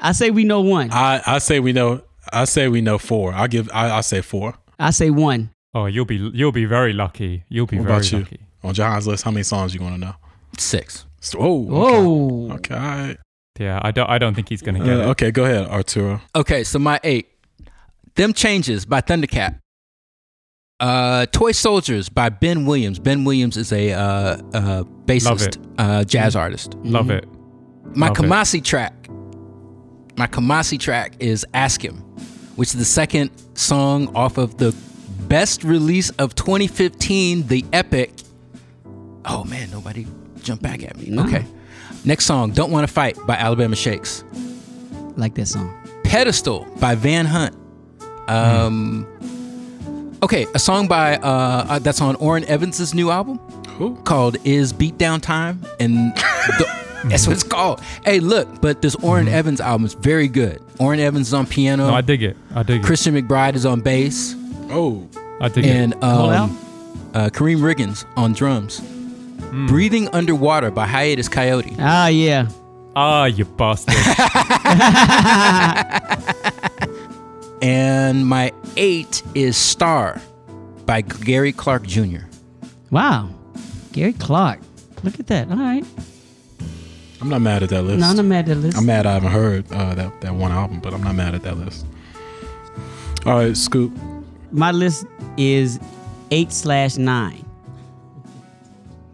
I say we know one. I, I say we know. I say we know four. I'll give. I, I'll say four. I say one. Oh, you'll be you'll be very lucky. You'll be What very about you? lucky. On John's list, how many songs you want to know? Six. So- Oh, okay. Whoa. Okay. all right. Yeah, I don't. I don't think he's gonna get Uh, it. okay, go ahead, Arturo. Okay, so my eight. Them Changes by Thundercat. Uh, Toy Soldiers by Ben Williams. Ben Williams is a uh, uh, bassist, uh, jazz artist. Love it. My Love it. Kamasi track. My Kamasi track is Ask Him, which is the second song off of the best release of 2015, The Epic. Oh man, nobody jump back at me. Okay. Next song, Don't Want to Fight by Alabama Shakes. Like that song. Pedestal by Van Hunt. Um, okay, a song by uh, uh, that's on Orrin Evans' new album Who? called "Is Beatdown Time," and the, that's what it's called. Hey, look, but this Orrin Evans album is very good. Orrin Evans is on piano. No, I dig it. I dig it. Christian McBride is on bass, Oh, I dig and it. Whole um, uh, Karriem Riggins on drums. Hmm. "Breathing Underwater" by Hiatus Kaiyote. Ah, yeah. Ah, you bastard. And my eight is "Star" by Gary Clark Jr. Wow. Gary Clark. Look at that. All right. I'm not mad at that list. No, I'm not mad at that list. I'm mad I haven't heard uh, that that one album, but I'm not mad at that list. All right, Scoop. My list is eight slash nine.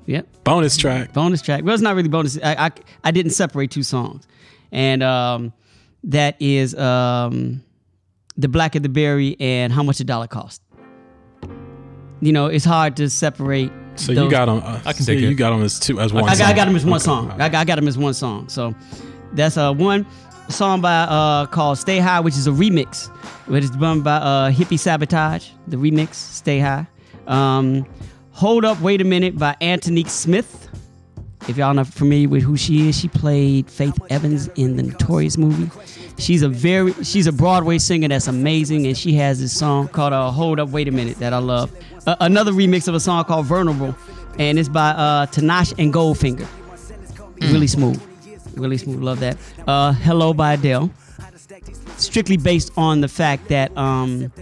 Yep. Bonus track. bonus track. Well, it's not really bonus. I I, I didn't separate two songs, and um, that is um, the Blacker the Berry and How Much a Dollar Cost. You know, it's hard to separate. So those- you got them. Uh, I can so you it. got them as two as one. I, got- song. I got them as one Okay. song. I got, I got them as one song. So that's uh one song by uh called "Stay High," which is a remix. It is done by uh Hippie Sabotage. The remix "Stay High." Um, "Hold Up, Wait a Minute" by Antonique Smith. If y'all not familiar with who she is, she played Faith Evans in the Notorious movie. She's a very she's a Broadway singer that's amazing, and she has this song called uh, "Hold Up, Wait a Minute" that I love. Uh, another remix of a song called "Vulnerable," and it's by uh, Tanash and Goldfinger. Really smooth, really smooth. Love that. Uh, "Hello" by Adele. Strictly based on the fact that um,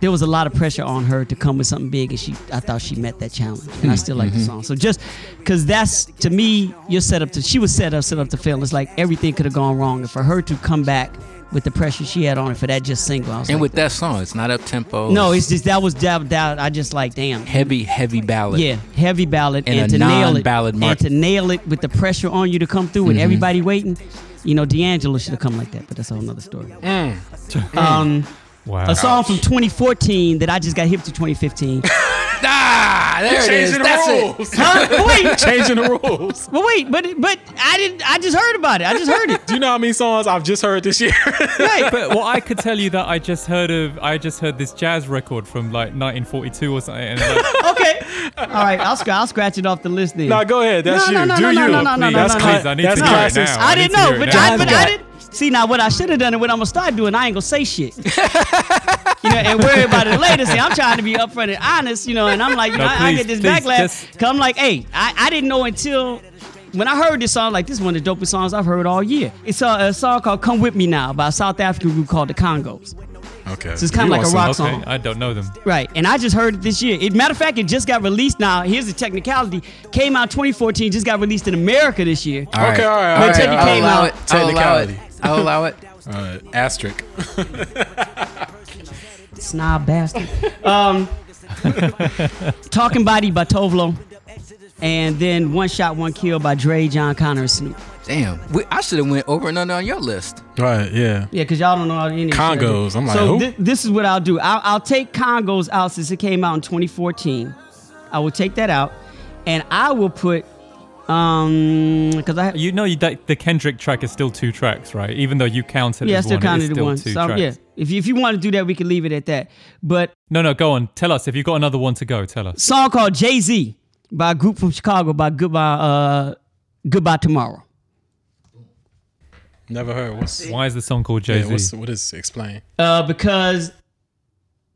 there was a lot of pressure on her to come with something big, and she I thought she met that challenge, and I still like the song. So just because that's to me, you're set up to she was set up set up to fail. It's like everything could have gone wrong, and for her to come back with the pressure she had on her for that just single, I was And like, with that song, it's not up tempo. no, it's just that was that, that I just like damn. heavy, heavy ballad. Yeah, heavy ballad And and, a to nail it non-ballad and to nail it with the pressure on you to come through and everybody waiting. You know, D'Angelo should have come like that, but that's a whole nother story. Um, Wow. a song from 2014 that I just got hip to 2015. Ah, there it is. The That's it. rules. huh? But wait, Changing the rules. but wait, but but I didn't. I just heard about it. I just heard it. Do you know how many songs I've just heard this year? Right. but well, I could tell you that I just heard of I just heard this jazz record from like 1942 or something. And like, Okay. All right. I'll, scr- I'll scratch it off the list then. nah, go ahead. That's No, you. no, no, Do no, you? no, no, no, no, that's no, no. cla- Please, I need that's to hear it classic. now. I need didn't to know, hear it but now. I, but I John's didn't. See now, what I should have done and what I'm gonna start doing, I ain't gonna say shit. you know, and worry about it later. See, I'm trying to be upfront and honest, you know, and I'm like, you No, know, I, I get this please, backlash. just- Cause I'm like, hey, I, I didn't know until when I heard this song, like this is one of the dopest songs I've heard all year. It's a, a song called "Come With Me Now" by a South African group called the Kongos. Okay. So it's kinda You like want a some- rock okay, song. I don't know them. Right, and I just heard it this year. It, matter of fact, it just got released now. Here's the technicality: came out 2014, just got released in America this year. All right. Okay, all right, All all right. right. I'll Came allow out. it. I'll allow it. Technicality. I'll allow it. Uh, asterisk. Snob bastard. um, Talking Body by Tove Lo. And then One Shot, One Kill by Dre, Jon Connor, and Snoop. Damn. We, I should have went over and under on your list. Right. Yeah. Yeah, because y'all don't know any of I do. Kongos. I'm like, so who? thi- this is what I'll do. I'll, I'll take Kongos out since it came out in 2014. I will take that out, and I will put um because I You know, you, that, the Kendrick track is still two tracks, right? Even though you counted yeah I as still one, counted the still one. two So tracks. yeah, if you, if you want to do that, we can leave it at that. But No, no, go on. Tell us if you've got another one to go. Tell us. song called Jay Z by a group from Chicago by Goodbye uh Goodbye Tomorrow. Never heard. What's Why is the song called Jay yeah, what's, Z? what is explain? uh, because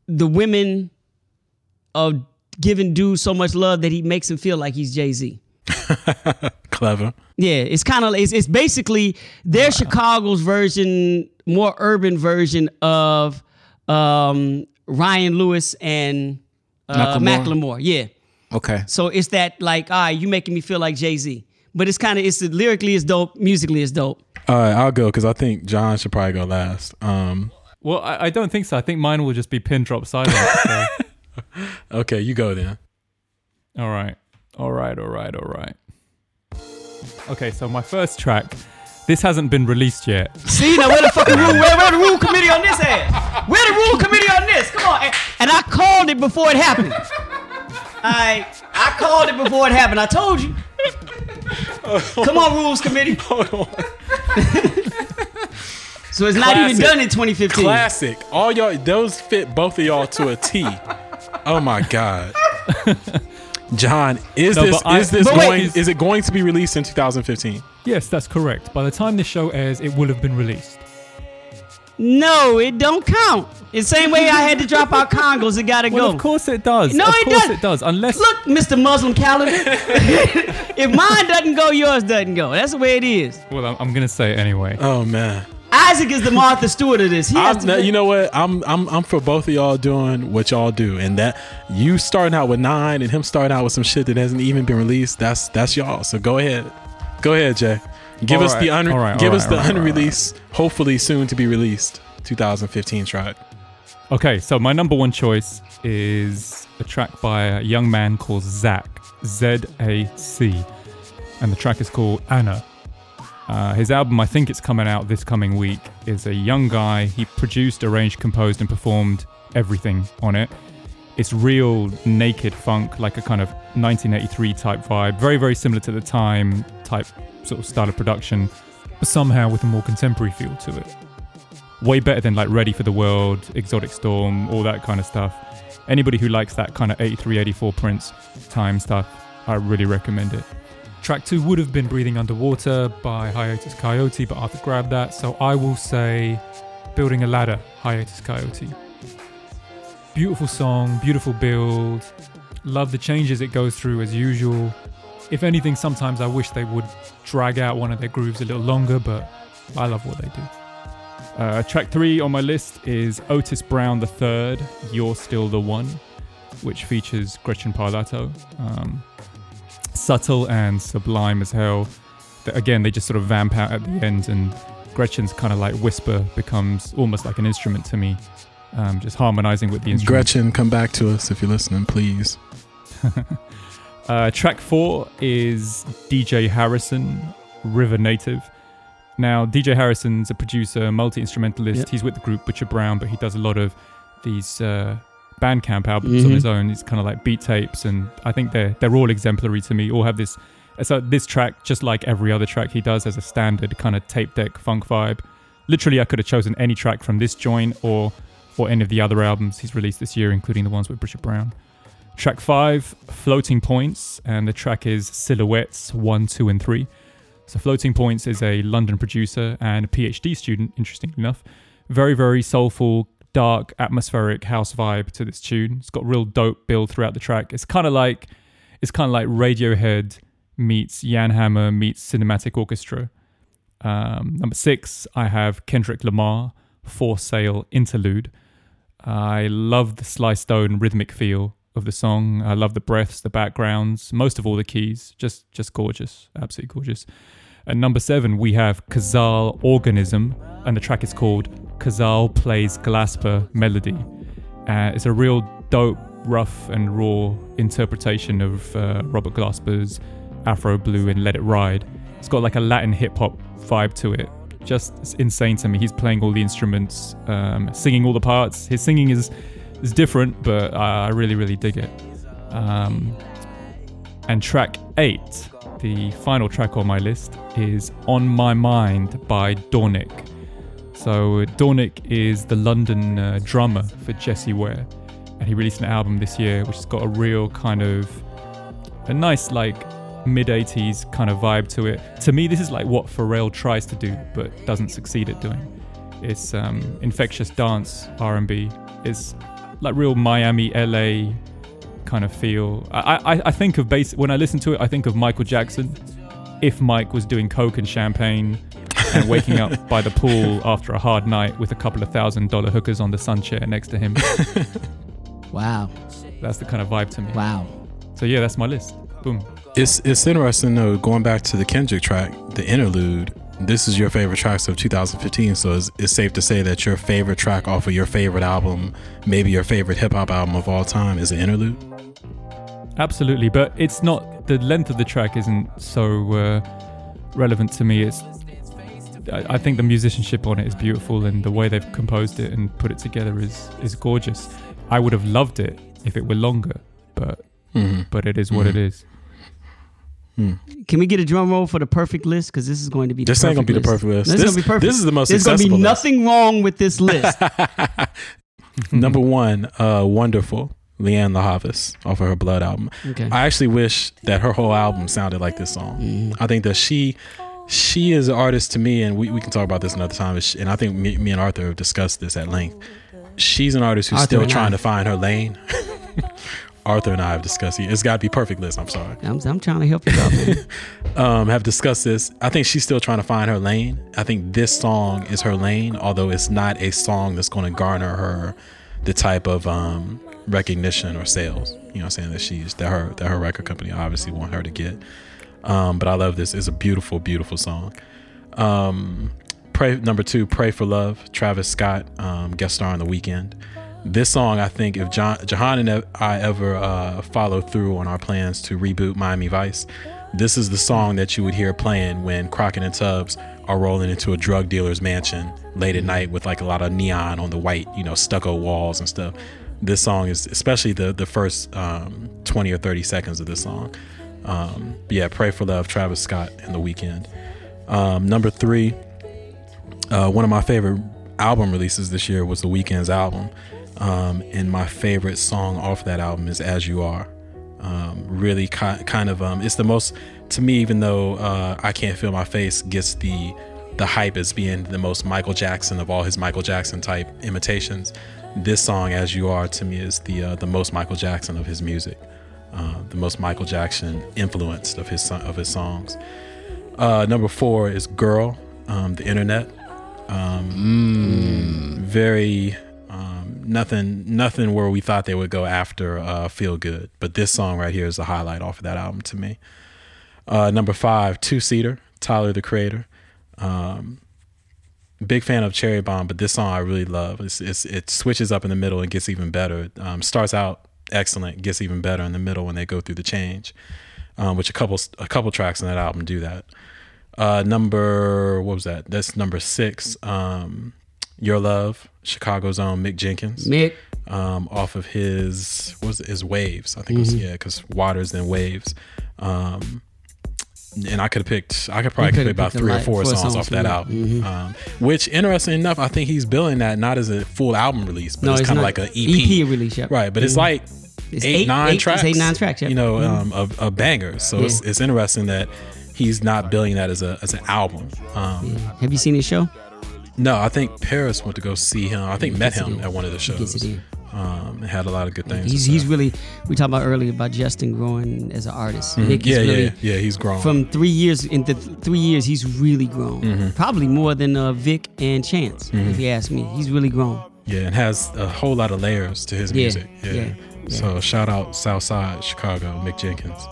the women are giving dude so much love that he makes him feel like he's Jay Z. Clever. Yeah, it's kind of it's, it's basically their Chicago's version, more urban version of um, Ryan Lewis and uh, Macklemore? Macklemore. Yeah, Okay. so it's that like, all right, you making me feel like Jay Z, but it's kind of it's lyrically it's dope, musically it's dope. All right, I'll go because I think John should probably go last. Um, Well, I, I don't think so. I think mine will just be pin drop silence. so- okay, you go then. All right. All right. All right. All right. Okay, so my first track, this hasn't been released yet. See now, where the fucking rule? Where, where the rule committee on this at? Where the rule committee on this? Come on, and, and I called it before it happened. I I called it before it happened. I told you. Come on, rules committee. Hold on. So it's not even done in 2015. Classic. All y'all, those fit both of y'all to a T. Oh my god. John, is No, this but I- is this but wait. going is it going to be released in 2015? Yes, that's correct. By the time this show airs, it will have been released. No, it don't count. The same way I had to drop out Kongos, it gotta Well, go. of course it does. No, of it course doesn't. it does. Unless Look, Mr. Muslim calendar. if mine doesn't go, yours doesn't go. That's the way it is. Well, I'm, I'm gonna say it anyway. Oh man. Isaac is the Martha Stewart of this. He has to no, you know what? I'm I'm I'm for both of y'all doing what y'all do, and that you starting out with nine and him starting out with some shit that hasn't even been released. That's that's y'all. So go ahead, go ahead, Jay. Give All us the right, un- all right, give us right, the all right, all right. unreleased, hopefully soon to be released 2015 track. Okay, so my number one choice is a track by a young man called Zach Z A C, and the track is called Anna. Uh, his album, I think it's coming out this coming week, is a young guy. He produced, arranged, composed, and performed everything on it. It's real naked funk, like a kind of 1983 type vibe, very, very similar to the time type sort of style of production, but somehow with a more contemporary feel to it way better than like Ready for the World, Exotic Storm, all that kind of stuff. Anybody who likes that kind of 83, 84 Prince time stuff, I really recommend it. Track two would have been Breathing Underwater by Hiatus Kaiyote, but Arthur grabbed that, so I will say Building a Ladder, Hiatus Kaiyote. Beautiful song, beautiful build. Love the changes it goes through as usual. If anything, sometimes I wish they would drag out one of their grooves a little longer, but I love what they do. Uh, track three on my list is Otis Brown III, You're Still the One, which features Gretchen Parlato. Um, subtle and sublime as hell. Again, they just sort of vamp out at the end, and Gretchen's kind of like whisper becomes almost like an instrument to me, um, just harmonizing with the instrument. Gretchen, come back to us if you're listening, please. Uh, track four is DJ Harrison, River Native. Now, DJ Harrison's a producer, multi instrumentalist. Yep. He's with the group Butcher Brown, but he does a lot of these uh, Bandcamp albums on Mhm. his own. It's kind of like beat tapes, and I think they're they're all exemplary to me. All have this. So this track, just like every other track he does, has a standard kind of tape deck funk vibe. Literally, I could have chosen any track from this joint or or any of the other albums he's released this year, including the ones with Butcher Brown. Track five, Floating Points, and the track is Silhouettes 1, 2, and 3. So, Floating Points is a London producer and a PhD student, interestingly enough. Very, very soulful, dark, atmospheric house vibe to this tune. It's got real dope build throughout the track. It's kind of like it's kind of like Radiohead meets Jan Hammer meets Cinematic Orchestra. Um, number six, I have Kendrick Lamar, For Sale Interlude. I love the Sly Stone rhythmic feel of the song. I love the breaths, the backgrounds, most of all the keys. Just just gorgeous, absolutely gorgeous. At number seven, we have Kazal Organism, and the track is called Kazal Plays Glasper Melody. Uh, it's a real dope, rough, and raw interpretation of uh, Robert Glasper's Afro Blue and Let It Ride. It's got like a Latin hip hop vibe to it. Just insane to me. He's playing all the instruments, um, singing all the parts. His singing is is different, but I I really, really dig it. Um, and track eight, the final track on my list, is On My Mind by Dornik. So, Dornik is the London uh, drummer for Jessie Ware, and he released an album this year which has got a real kind of a nice, like, mid 80s kind of vibe to it. To me, this is like what Pharrell tries to do but doesn't succeed at doing. It's um, infectious dance R&B. It's like real Miami, LA kind of feel. I, I, I think of base when I listen to it, I think of Michael Jackson. If Mike was doing coke and champagne and waking up by the pool after a hard night with a couple of thousand dollar hookers on the sun chair next to him, Wow. that's the kind of vibe to me. Wow. So yeah, that's my list. Boom. It's it's interesting though. Going back to the Kendrick track, the interlude. This is your favorite tracks of 2015. So it's, it's safe to say that your favorite track off of your favorite album, maybe your favorite hip hop album of all time, is an interlude. Absolutely, but it's not the length of the track isn't so uh, relevant to me. It's I, I think the musicianship on it is beautiful, and the way they've composed it and put it together is is gorgeous. I would have loved it if it were longer, but Mm-hmm. but it is what it is. Can we get a drum roll for the perfect list? Because this is going to be. This the ain't gonna be the perfect list. This, is gonna be perfect. this is the most There's gonna be accessible list. nothing wrong with this list. Number one, uh, Wonderful, Lianne La Havas off of her Blood album. Okay. I actually wish that her whole album sounded like this song. Mm-hmm. I think that she she is an artist to me, and we, we can talk about this another time. And I think me, me and Arthur have discussed this at length. She's an artist who's Arthur still trying I. to find her lane. Arthur and I have discussed it. It's got to be perfect list. I'm sorry. I'm, I'm trying to help you out, um, have discussed this. I think she's still trying to find her lane. I think this song is her lane, although it's not a song that's going to garner her the type of um, recognition or sales. You know, what I'm saying that she's that her that her record company obviously want her to get. Um, but I love this. It's a beautiful, beautiful song. Um, pray number two, pray for love. Travis Scott um, guest star on the Weeknd. This song, I think, if John, Jehan and I ever uh, follow through on our plans to reboot Miami Vice, this is the song that you would hear playing when Crockett and Tubbs are rolling into a drug dealer's mansion late at night with like a lot of neon on the white, you know, stucco walls and stuff. This song is, especially the the first um, 20 or 30 seconds of this song. Um, yeah, pray for love, Travis Scott and the Weeknd. Um, number three, uh, one of my favorite album releases this year was the Weeknd's album, um, and my favorite song off that album is "As You Are." Um, really, ki- kind of, um, it's the most to me. Even though uh, I can't feel my face gets the the hype as being the most Michael Jackson of all his Michael Jackson type imitations. This song, "As You Are," to me is the uh, the most Michael Jackson of his music, uh, the most Michael Jackson influenced of his of his songs. Uh, number four is "Girl," um, the internet. Um, Very um, nothing, nothing where we thought they would go after uh, "Feel Good," but this song right here is the highlight off of that album to me. Uh, number five, two seater, Tyler the Creator. Um, big fan of Cherry Bomb, but this song I really love. It's, it's it switches up in the middle and gets even better. Um, starts out excellent, gets even better in the middle when they go through the change, um, which a couple a couple tracks on that album do that. Uh, number what was that? That's number six. Um, Your Love, Chicago's own Mick Jenkins Mick, um, off of his what was it, his waves. I think it was yeah, because waters then waves. Um, and I could have picked. I could probably pick about a three or four four songs, songs off that album. Mhm. Um, which, interesting enough, I think he's billing that not as a full album release, but no, it's it's kind of like an EP. EP release, yep. Right, but it's Mhm. like It's eight, eight- nine eight- it's tracks. eight, nine tracks, yep. You know, Mhm. um, of, of bangers. So it's, Yeah. it's interesting that he's not billing that as a as an album. Um, Have you seen his show? No, I think Paris went to go see him. I think met him at one of the shows. Um, had a lot of good things. He's he's really. We talked about earlier about Justin growing as an artist. Mhm. Is yeah, really yeah, yeah. He's grown. from three years into th- three years he's really grown. Mm-hmm. Probably more than uh, Vic and Chance, if you ask me. He's really grown. Yeah, and has a whole lot of layers to his Yeah, music. Yeah. yeah, So shout out Southside Chicago, Mick Jenkins.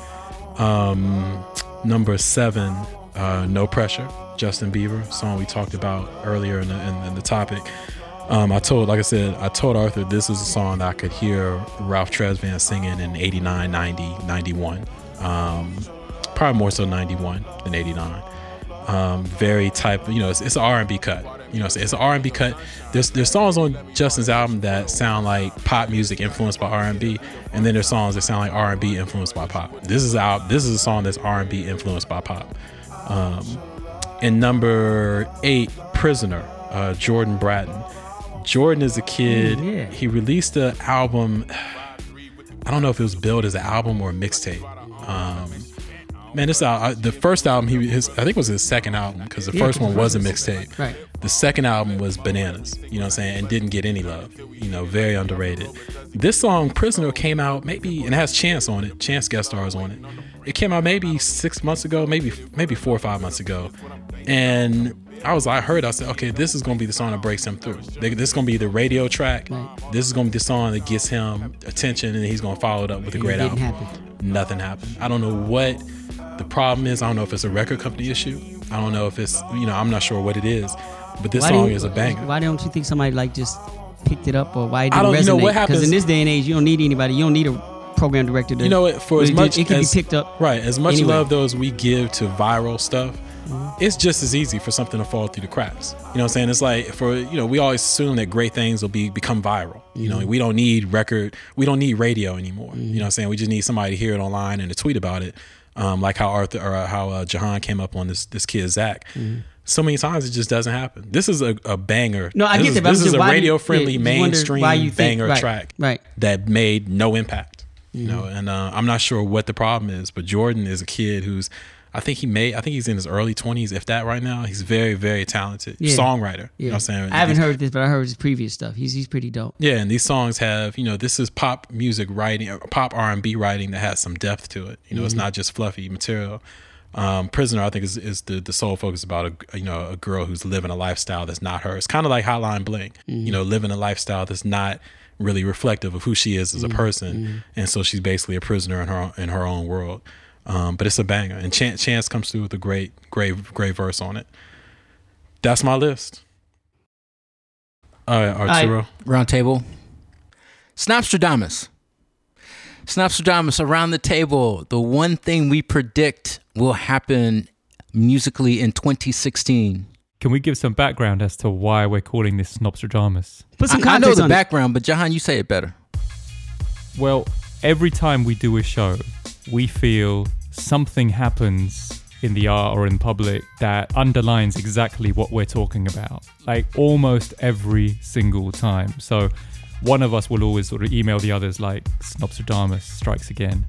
Um, number seven, uh, No Pressure, Justin Bieber, song we talked about earlier in the, in, in the topic. Um, I told, like I said, I told Arthur this is a song that I could hear Ralph Tresvant singing in 89, 90, 91. Um, probably more so 91 than 89 um, very type. You know, it's, it's an R and B cut. You know, it's, it's an R and B cut. There's there's songs on Justin's album that sound like pop music influenced by R and then there's songs that sound like R and B influenced by pop. This is out. This is a song that's R and B influenced by pop. Um, and number eight, Prisoner, uh, Jordan Bratton. Jordan is a kid. Mm, yeah. He released an album. I don't know if it was billed as an album or a mixtape. Um, man, this al- the first album he his I think it was his second album because the Yeah, first one was a mixtape. Right. The second album was Bananas. You know what I'm saying, and didn't get any love. You know, very underrated. This song Prisoner came out maybe and has Chance on it. Chance guest stars on it. It came out maybe six months ago, maybe maybe four or five months ago, and I was I heard I said okay this is gonna be the song that breaks him through. This is gonna be the radio track. Right. This is gonna be the song that gets him attention, and he's gonna follow it up with a great album. happen. Nothing happened. I don't know what the problem is. I don't know if it's a record company issue. I don't know if it's you know I'm not sure what it is, but this Why song is a banger. Why don't you think somebody like just picked it up or why it didn't don't- resonate? you know what Because in this day and age, you don't need anybody. You don't need a program director to. You know what? For as much it can as, be picked up. right, as much anywhere. love though as we give to viral stuff, mm-hmm. it's just as easy for something to fall through the cracks. You know what I'm saying? It's like for you know we always assume that great things will be become viral. You know mm-hmm. we don't need record, we don't need radio anymore. You mm-hmm. know what I'm saying? We just need somebody to hear it online and to tweet about it, um, like how Arthur or uh, how uh, Jehan came up on this this kid Zach. So many times it just doesn't happen. This is a, a banger. No, I this get is, that. This is a why do you- radio friendly yeah, just wonder mainstream you think- banger right, track Right. that made no impact. You know, and uh, I'm not sure what the problem is, but Jordan is a kid who's, I think he made, I think he's in his early 20s, if that right now. He's very, very talented Yeah. songwriter. You know what I'm saying? I haven't heard this, but I heard his previous stuff. He's he's pretty dope. Yeah, and these songs have, you know, this is pop music writing, uh, pop R&B writing that has some depth to it. You know, Mm-hmm. it's not just fluffy material. Um, Prisoner, I think, is, is the, the sole focus about a you know a girl who's living a lifestyle that's not hers. Kind of like Hotline Bling, Mm-hmm. you know, living a lifestyle that's not really reflective of who she is as a Mm-hmm. person, and so she's basically a prisoner in her in her own world. Um, but it's a banger, and Chance, Chance comes through with a great, great, great verse on it. That's my list. All right, right. Arturo. Round table. Snobstradamus. Snobstradamus around the table. The one thing we predict will happen musically in 2016. Can we give some background as to why we're calling this Snobstradamus? Put some I, I know the on it. background, but Jehan, you say it better. Well, every time we do a show, we feel something happens in the art or in public that underlines exactly what we're talking about. Like almost every single time. So one of us will always sort of email the others like Snobstradamus strikes again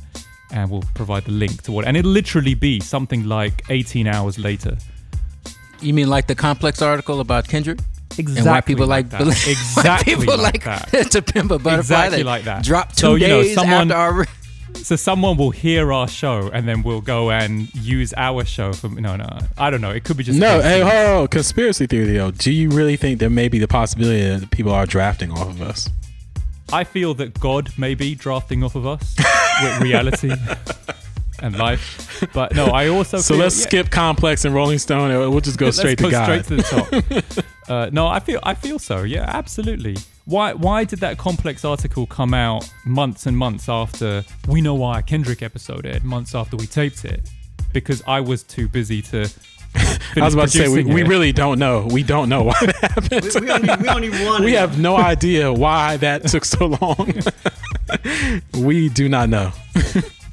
and we'll provide the link to what and it'll literally be something like 18 hours later. You mean like the complex article about Kendrick? Exactly and why people like, that. why exactly people like, like, that. to pimp a butterfly Exactly that like that. Drop two So, you know, days someone- after our So someone will hear our show and then we'll go and use our show for no no I don't know it could be just No, hey, coincidence. hold. Conspiracy theory, though. Do you really think there may be the possibility that people are drafting off of us? I feel that God may be drafting off of us with reality and life but no I also So feel, let's yeah, skip Complex and Rolling Stone, and we'll just go let's straight go to God. straight to the top uh, no I feel I feel so yeah absolutely why why did that complex article come out months and months after we know why Kendrick episode aired months after we taped it because I was too busy to I was about to say we, we really don't know. We don't know why that happened. We, we, don't we don't want we have no idea why that took so long. we do not know.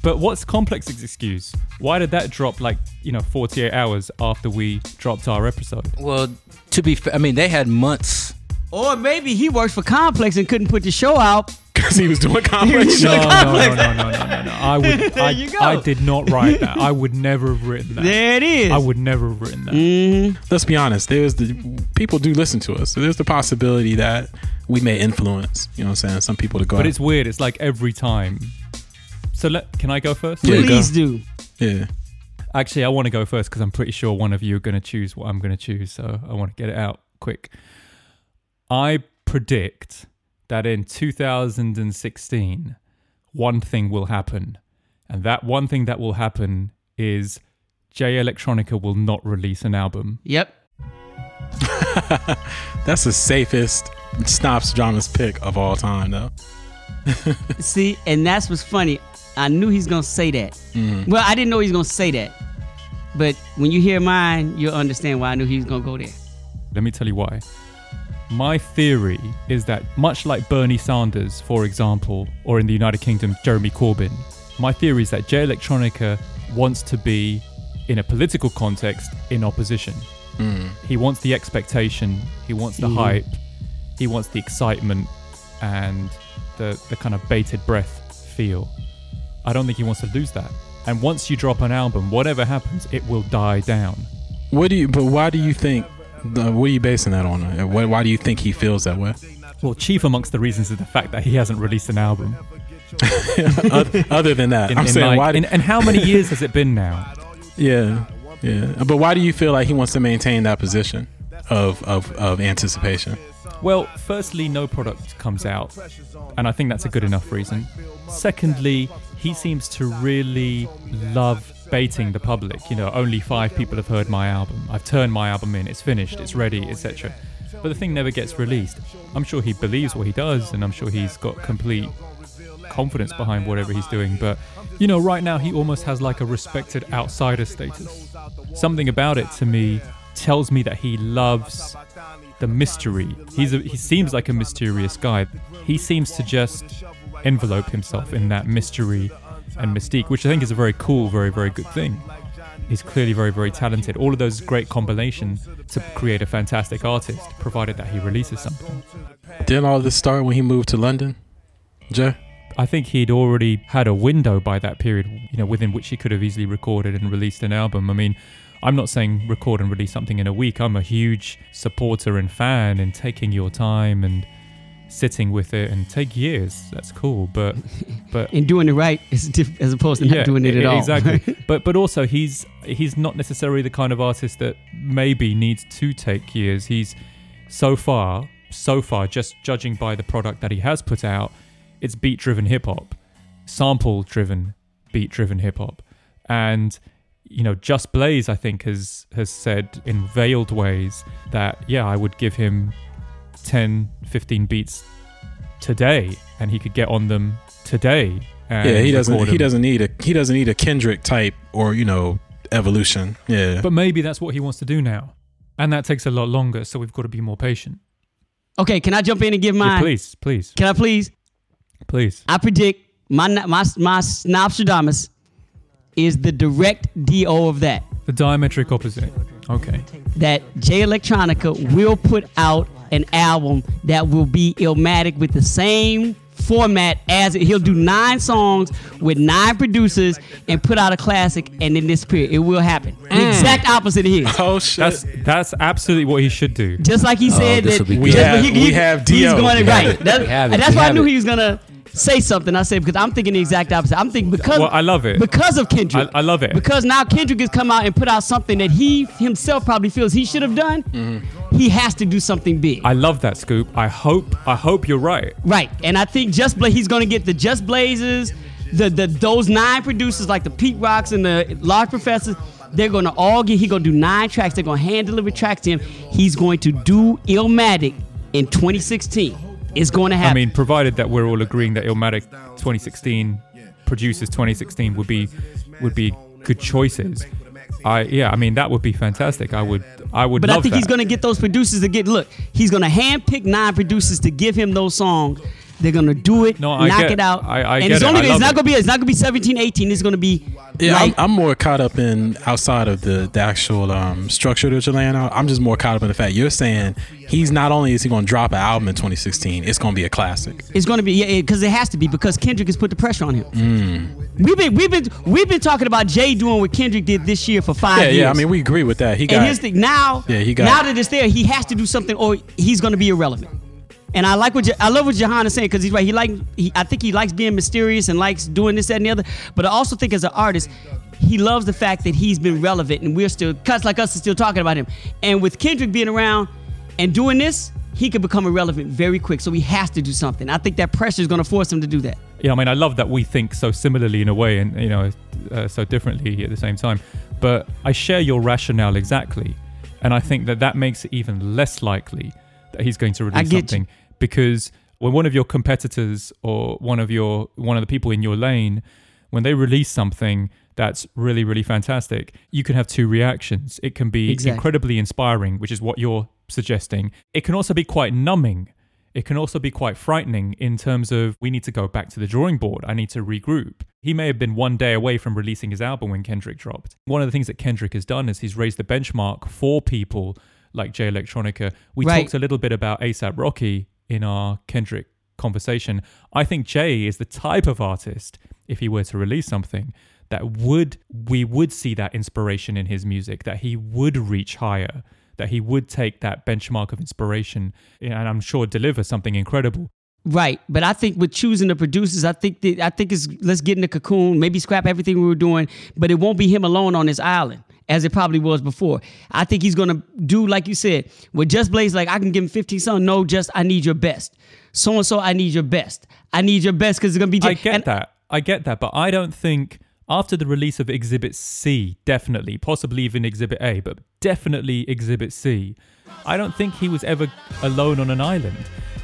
But what's Complex's excuse? Why did that drop like, you know, 48 hours after we dropped our episode? Well, to be fair, I mean, they had months. Or maybe he works for Complex and couldn't put the show out. Because he was doing Complex. No, The no, no, no, no, no, no, no. I would, There I, you go. I did not write that. I would never have written that. There it is. I would never have written that. Mhm. Let's be honest. There's the people do listen to us. So there's the possibility that we may influence. You know what I'm saying? Some people to go. But out. it's weird. It's like every time. So let, can I go first? Yeah, go. Please do. yeah. Actually, I want to go first because I'm pretty sure one of you are going to choose what I'm going to choose. So I want to get it out quick. I predict that in 2016, one thing will happen. And that one thing that will happen is Jay Electronica will not release an album. Yep. That's the safest Snops Jonas pick of all time, though. See, and that's what's funny. I knew he's gonna say that. Mm-hmm. Well, I didn't know he's gonna say that. But when you hear mine, you'll understand why I knew he was gonna go there. Let me tell you why. My theory is that, much like Bernie Sanders, for example, or in the United Kingdom, Jeremy Corbyn, my theory is that Jay Electronica wants to be, in a political context, in opposition. He wants the expectation, he wants the Mhm. hype, he wants the excitement, and the, the kind of bated breath feel. I don't think he wants to lose that. And once you drop an album, whatever happens, it will die down. What do you? But why do you think? What are you basing that on? Uh, Why, why do you think he feels that way? Well, chief amongst the reasons is the fact that he hasn't released an album. other, other than that, In, I'm in saying like- why? do- in- and how many years has it been now? yeah, yeah. But why do you feel like he wants to maintain that position of of of anticipation? Well, firstly, no product comes out, and I think that's a good enough reason. Secondly, he seems to really love baiting the public. You know, only five people have heard my album. I've turned my album in. It's finished. It's ready, etc. But the thing never gets released. I'm sure he believes what he does, and I'm sure he's got complete confidence behind whatever he's doing. But you know, right now he almost has like a respected outsider status. Something about it to me tells me that he loves the mystery. He's a, he seems like a mysterious guy. He seems to just envelope himself in that mystery and mystique, which I think is a very cool, very very good thing. He's clearly very very talented. All of those great combination to create a fantastic artist, provided that he releases something. Didn't all this start when he moved to London, Jay? I think he'd already had a window by that period, you know, within which he could have easily recorded and released an album. I mean, I'm not saying record and release something in a week. I'm a huge supporter and fan in taking your time and sitting with it and take years. That's cool, but but And doing it right is diff- as opposed to not doing it at all. Exactly. but but also he's he's not necessarily the kind of artist that maybe needs to take years. He's so far so far just judging by the product that he has put out, it's beat driven hip hop, sample driven beat driven hip hop. And you know, Just Blaze I think has has said in veiled ways that yeah, I would give him 10 15 beats today and he could get on them today. And Yeah, he doesn't. record He doesn't need a. He doesn't need a Kendrick type or you know evolution. Yeah. But maybe that's what he wants to do now. And that takes a lot longer, so we've got to be more patient. Okay, can I jump in and give Yeah, please, please, Can I please? please. I predict my my my Nostradamus is the direct do of that. The diametric opposite. Okay. That Jay Electronica will put out an album that will be Illmatic with the same format as it. He'll do nine songs with nine producers and put out a classic, and then disappear. It will happen. The mm. exact opposite of his. oh shit. That's that's absolutely what he should do. Just like he said oh, this that. We just- have- we have He's going We right. have it. That- We it. and that's We why I knew it. he was gonna say something. I say because I'm thinking the exact opposite. I'm thinking because Well, I love it. because of Kendrick. I, I love it. Because now Kendrick has come out and put out something that he himself probably feels he should have done. Mm-hmm. He has to do something big. I love that scoop. I hope I hope you're right. right. And I think Just Blaze, he's going to get the Just Blazers, the, the those nine producers like the Pete Rocks and the Large Professors. They're going to all get, he's going to do nine tracks. They're going to hand deliver tracks to him. He's going to do Illmatic in 2016. It's going to happen. I mean, provided that we're all agreeing that Illmatic 2016 producers 2016 would be would be good choices. I yeah, I mean that would be fantastic. I would I would But I think that. he's going to get those producers to get look. He's going to handpick nine producers to give him those songs. They're going to do it, No, I knock get- it out. I- I and get it's it. only I it's not it. going to be it's not going to be 17, 18. It's going to be Yeah, like, I'm, I'm more caught up in outside of the, the actual um, structure that you're laying out. I'm just more caught up in the fact you're saying he's not only is he going to drop an album in 2016, it's going to be a classic. it's going to be yeah because it has to be because Kendrick has put the pressure on him. Mm. We've been we've been we've been talking about Jay doing what Kendrick did this year for five Yeah, years. yeah. Yeah, I mean, we agree with that. He got. and his thing now, Yeah, he got- now that it's there, he has to do something or he's going to be irrelevant. And I like what I love what Jehan is saying because he's right. He like he, I think he likes being mysterious and likes doing this that and the other. But I also think as an artist, he loves the fact that he's been relevant and we're still cuts like us are still talking about him. And with Kendrick being around and doing this, he could become irrelevant very quick. So he has to do something. I think that pressure is going to force him to do that. yeah, I mean, I love that we think so similarly in a way, and you know, uh, so differently at the same time. But I share your rationale exactly, and I think that that makes it even less likely that he's going to release something. you. Because when one of your competitors or one of your one of the people in your lane, when they release something that's really really fantastic, you can have two reactions. It can be Exactly. incredibly inspiring, which is what you're suggesting. It can also be quite numbing it can also be quite frightening in terms of we need to go back to the drawing board. I need to regroup. He may have been one day away from releasing his album when Kendrick dropped. One of the things that Kendrick has done is he's raised the benchmark for people like Jay Electronica. We Right. talked a little bit about ASAP Rocky in our Kendrick conversation. I think Jay is the type of artist, if he were to release something, that would we would see that inspiration in his music, that he would reach higher, that he would take that benchmark of inspiration and I'm sure deliver something incredible. Right, but I think with choosing the producers, I think that I think it's let's get in the cocoon, maybe scrap everything we were doing, but it won't be him alone on this island as it probably was before. I think he's gonna do like you said with Just Blaze. Like I can give him 15 songs. No, just I need your best. So and so, I need your best. I need your best because it's gonna be. I get and- that. I get that, but I don't think after the release of Exhibit C, definitely, possibly even Exhibit A, but definitely Exhibit C, I don't think he was ever alone on an island.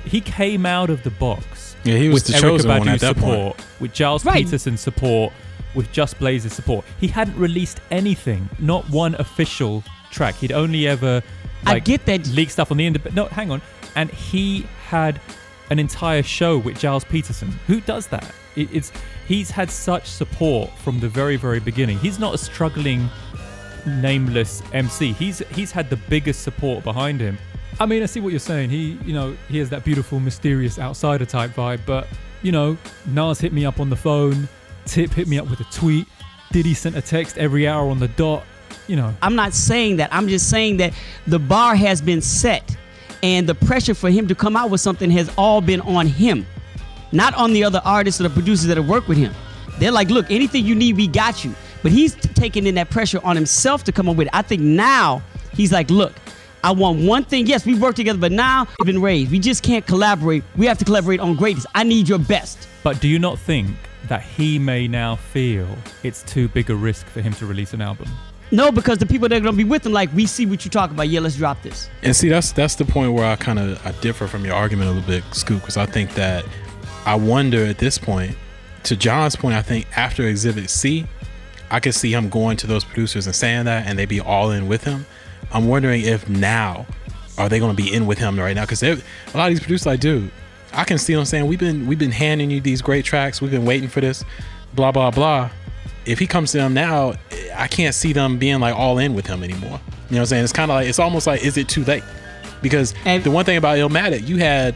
He came out of the box Yeah, he was with the Erica chosen one at that point. support, with Gilles Right. Peterson's support, with Just Blaze's support. He hadn't released anything, not one official track. He'd only ever I get that. leak stuff on the end. No, hang on. And he had an entire show with Gilles Peterson. Who does that? It, it's he's had such support from the very very beginning. He's not a struggling nameless MC. He's he's had the biggest support behind him. I mean, I see what you're saying. He, you know, he has that beautiful, mysterious outsider type vibe. But you know, Nas hit me up on the phone. Tip hit me up with a tweet. Diddy sent a text every hour on the dot. You know, I'm not saying that. I'm just saying that the bar has been set and the pressure for him to come out with something has all been on him, not on the other artists or the producers that have worked with him. They're like, look, anything you need, we got you. But he's taking in that pressure on himself to come up with it. I think now he's like, look, I want one thing. Yes, we work together, but now we've been raised. We just can't collaborate. We have to collaborate on greatness. I need your best. But do you not think that he may now feel it's too big a risk for him to release an album? No, because the people that are gonna be with him, like, we see what you talk about. Yeah, let's drop this. And see, that's that's the point where I kind of I differ from your argument a little bit, Scoop, because I think that I wonder at this point, to Jehan's point, I think after Exhibit C, I could see him going to those producers and saying that, and they'd be all in with him. I'm wondering if now are they going to be in with him right now? Because a lot of these producers, like, dude, I can see them saying we've been we've been handing you these great tracks, we've been waiting for this, blah blah blah. If he comes to them now, I can't see them being like all in with him anymore. You know what I'm saying? It's kind of like it's almost like is it too late? Because And- the one thing about Illmatic, you had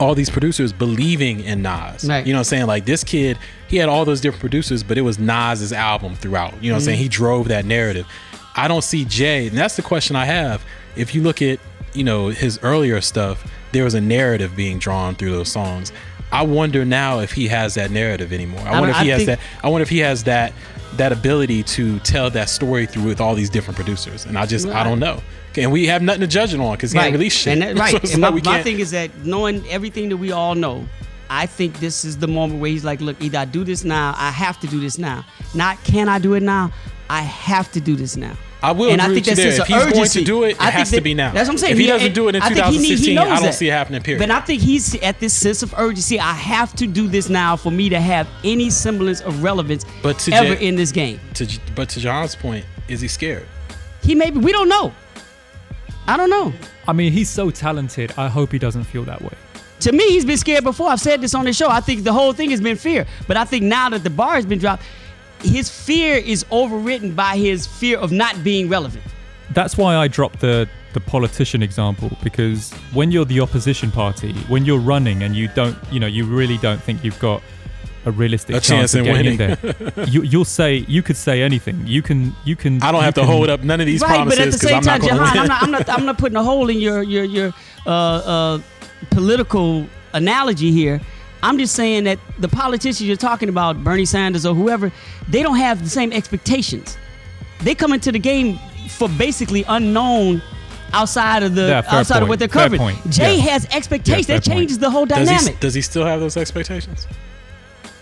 all these producers believing in Nas. Right. You know what I'm saying? Like this kid, he had all those different producers, but it was Nas's album throughout. You know what I'm saying? He mm-hmm. drove that narrative. I don't see Jay, and that's the question I have. If you look at, you know, his earlier stuff, there was a narrative being drawn through those songs. I wonder now if he has that narrative anymore. I, I wonder if he I has that I wonder if he has that that ability to tell that story through with all these different producers. And I just I don't know. And we have nothing to judge it on because he ain't released shit. And that, right. So it's and like my, my thing is that knowing everything that we all know, I think this is the moment where he's like, look, either I do this now, I have to do this now. Not can I do it now? I have to do this now. I will and I agree think with you that's there. just If an he's going to do it, it I think has to be now. That's what I'm saying. If he doesn't do it in I think he need- he 2016, I don't that. see it happening, period. But I think he's at this sense of urgency. I have to do this now for me to have any semblance of relevance But to ever Jay- in this game. to, but to John's point, is he scared? He may be. We don't know. I don't know. I mean, he's so talented. I hope he doesn't feel that way. To me, he's been scared before. I've said this on the show. I think the whole thing has been fear. But I think now that the bar has been dropped, his fear is overwritten by his fear of not being relevant. That's why I dropped the the politician example because when you're the opposition party, when you're running and you don't, you know, you really don't think you've got a realistic A chance, chance of in getting in winning. there. you, you'll say you could say anything. You can you can. I don't you have to hold up none of these right, but at promises the because same I'm not time, Jehan. I'm not, I'm not, I'm not putting a hole in your your your uh, uh, political analogy here. I'm just saying that the politicians you're talking about, Bernie Sanders or whoever, they don't have the same expectations. They come into the game for basically unknown outside of the Yeah, fair outside of what they're covering. Jay yeah. has expectations. Yeah, that changes point. the whole does, dynamic. he, does he still have those expectations?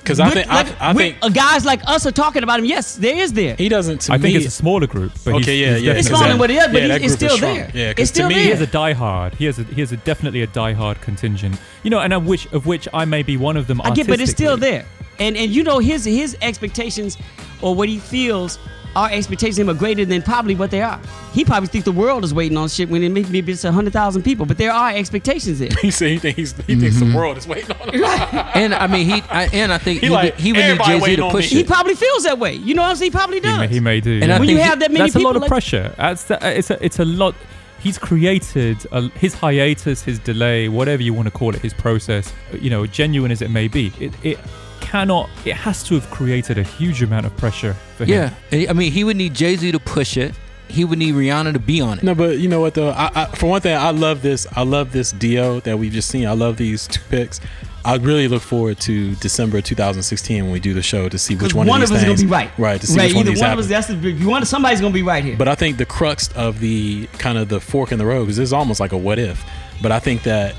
Because I With- think like, I, I think guys like us are talking about him. Yes, there is there. he doesn't. To I think it's a smaller group. But he's- Okay, yeah, he's yeah. It's smaller than what it is, but yeah, he- it's still there. Yeah, It's to still me, there. He has a diehard. He has a he has a definitely a diehard contingent. You know, and of which of which I may be one of them. I get, but it's still there. And and you know his his expectations or what he feels our expectations of him are greater than probably what they are. He probably thinks the world is waiting on shit when it maybe it's hundred thousand people, but there are expectations there. he said he thinks he Mm-hmm. the world is waiting on him. And I mean, he I, and I think He he, like, would, he would need everybody Jay Z to push me. he probably feels that way. You know what I'm saying? He probably He does. may, he may do. And I yeah. when you have that many That's a people, lot of like- pressure. That's the, it's a it's a lot. He's created a, his hiatus, his delay, whatever you want to call it, his process. You know, genuine as it may be, it it cannot. It has to have created a huge amount of pressure for him. Yeah, I mean, he would need Jay Z to push it. He would need Rihanna to be on it. No, but you know what though? I, I, for one thing, I love this. I love this deal that we've just seen. I love these two picks. I really look forward to December 2016 when we do the show to see which one, one of of these us is gonna be right. Right to see right. which one Either of these one of us. That's the. You want somebody's gonna be right here. But I think the crux of the kind of the fork in the road because this is almost like a what if. But I think that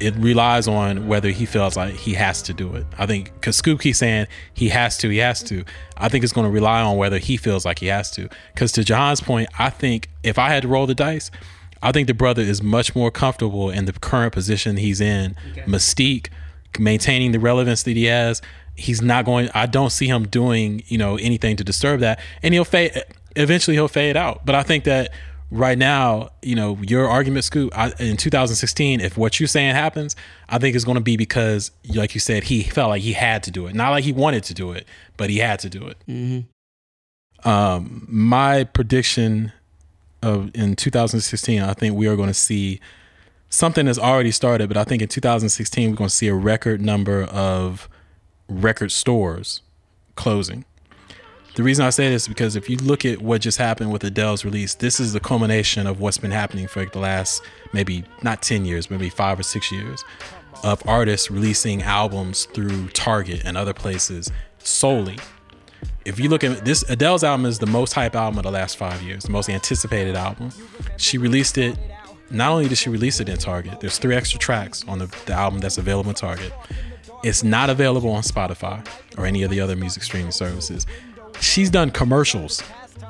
it relies on whether he feels like he has to do it. I think because Scoop keeps saying he has to, he has to. I think it's going to rely on whether he feels like he has to. Because to Jehan's point, I think if I had to roll the dice, I think the brother is much more comfortable in the current position he's in. Mystique, maintaining the relevance that he has. He's not going. I don't see him doing you know anything to disturb that, and he'll fade. Eventually, he'll fade out. But I think that right now, you know, your argument, Scoop, I, in 2016, if what you're saying happens, I think it's going to be because, like you said, he felt like he had to do it. Not like he wanted to do it, but he had to do it. Um, my prediction of in 2016, I think we are going to see something that's already started, but I think in 2016 we're going to see a record number of record stores closing. The reason I say this is because if you look at what just happened with Adele's release, this is the culmination of what's been happening for the last maybe not 10 years, maybe five or six years of artists releasing albums through Target and other places solely. If you look at this, Adele's album is the most hype album of the last five years, the most anticipated album. She released it. Not only did she release it in Target, there's three extra tracks on the, the album that's available in Target. It's not available on Spotify or any of the other music streaming services. She's done commercials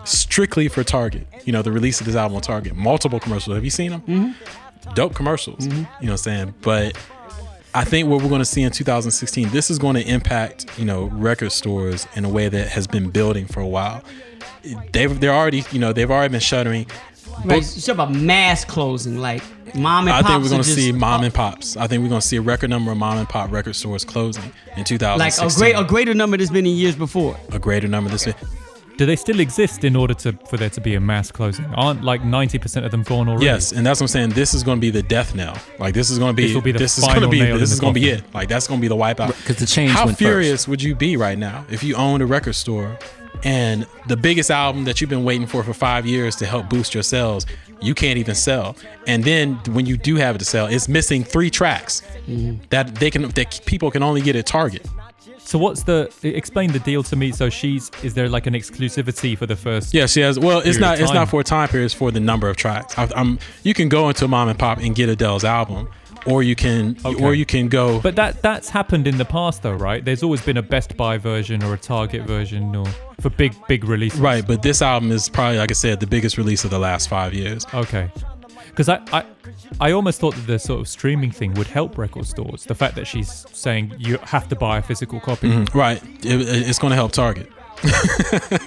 strictly for Target. You know, the release of this album on Target, multiple commercials. Have you seen them? Mm-hmm. Dope commercials. Mm-hmm. You know what I'm saying? But I think what we're going to see in 2016, this is going to impact, you know, record stores in a way that has been building for a while. They've they're already, you know, they've already been shuttering. Right, you talk about mass closing, like mom and pop. I pops. think we're gonna just- see mom and pops. I think we're going to see a record number of mom and pop record stores closing in like a great a greater number that's been in years before. a greater number this year. Do they still exist in order to for there to be a mass closing? Aren't like 90% of them gone already? Yes, and that's what I'm saying. This is going to be the death knell. Like this is going to be This will be the this is going to be this is going to be it. Like that's going to be the wipeout. Because the change How went furious would you be right now if you owned a record store and the biggest album that you've been waiting for for five years to help boost your sales, you can't even sell. And then when you do have it to sell, it's missing three tracks Mm-hmm. that they can that people can only get at Target. So what's the explain the deal to me? So she's is there like an exclusivity for the first? Yeah, she has. Well, it's not. It's not for a time period. It's for the number of tracks. I, I'm. You can go into mom and pop and get Adele's album, or you can, Okay. or you can go. But that that's happened in the past though, right? There's always been a Best Buy version or a Target version or for big big releases. Right, but this album is probably, like I said, the biggest release of the last five years. Okay. Because I, I I almost thought that the sort of streaming thing would help record stores. The fact that she's saying you have to buy a physical copy. Mm-hmm. Right, It- it's going to help Target.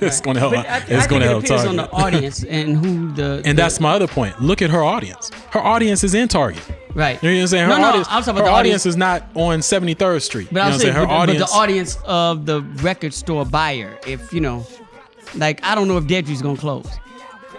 it's going to help. But I, it's going to help. it depends on the audience and who the and that's my other point. Look at her audience. Her audience is in Target. right. You know what I'm saying? Her No, no, audience, I'm talking her about the audience audience- is not on 73rd Street. But you know I'm what saying, saying? Her but, the- audience. but the audience of the record store buyer, if you know, like I don't know if Dedry's gonna close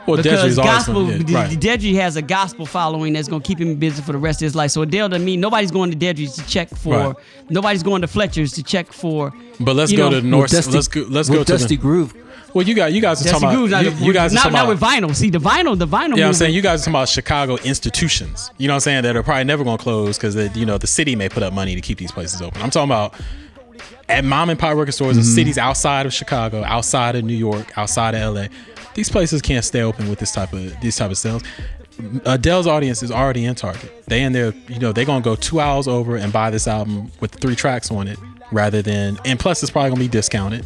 well, because Deji's gospel, gonna- yeah, right. Dedry has a gospel following that's gonna keep him busy for the rest of his life. So Adele doesn't mean nobody's going to Dedry's to check for, Right. nobody's going to Fletcher's to check for. But let's go know, to. North. Dusty, let's go. Let's go to Dusty the. Groove. Well, you got you guys are Jesse talking Groove's about. not, You, you guys are not, talking not about. with vinyl. See the vinyl, the vinyl. Yeah, I'm saying you guys are talking about Chicago institutions. You know what I'm saying? That are probably never going to close because you know the city may put up money to keep these places open. I'm talking about at mom and pop record stores in mm-hmm. cities outside of Chicago, outside of New York, outside of LA. These places can't stay open with this type of these type of sales. Adele's audience is already in Target. They in there, you know, they're gonna go two hours over and buy this album with three tracks on it, rather than and plus it's probably gonna be discounted.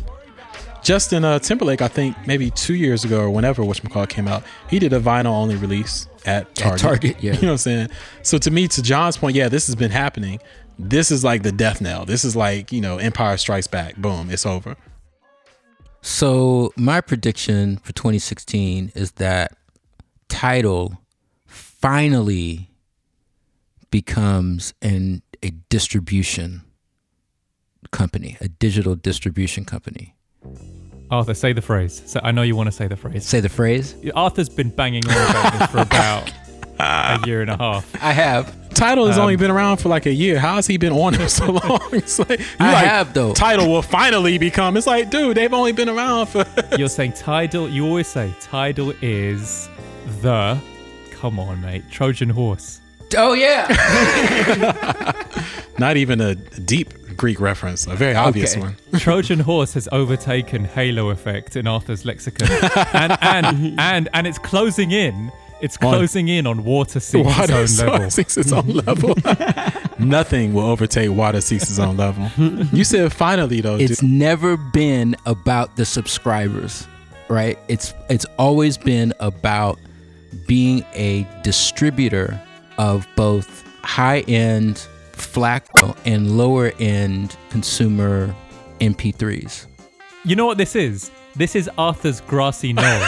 Justin uh, Timberlake, I think maybe two years ago or whenever whatchamacallit came out, he did a vinyl only release at Target. Target, yeah. You know what I'm saying? So to me, to Jehan's point, yeah, this has been happening. This is like the death knell. This is like, you know, Empire Strikes Back. Boom, it's over. So my prediction for 2016 is that Tidal finally becomes an a distribution company, a digital distribution company. Arthur, say the phrase. So I know you want to say the phrase. Say the phrase. Arthur's been banging on about this for about a year and a half. I have. Tidal has Um, only been around for like a year. How has he been on it so long? It's like, you I like, have, though. Tidal will finally become. It's like, dude, they've only been around for. You're saying Tidal. You always say Tidal is the. Come on, mate. Trojan horse. Oh yeah. Not even a deep Greek reference, a very obvious Okay. one. Trojan horse has overtaken Halo effect in Arthur's lexicon, and and and and it's closing in. It's closing in on water seeks Water its own level. seeks its own level. Nothing will overtake water seeks its own level. You said finally though. it's dude. never been about the subscribers right it's it's always been about being a distributor of both high-end FLAC and lower-end consumer mp3s You know what this is? This is Arthur's grassy knoll.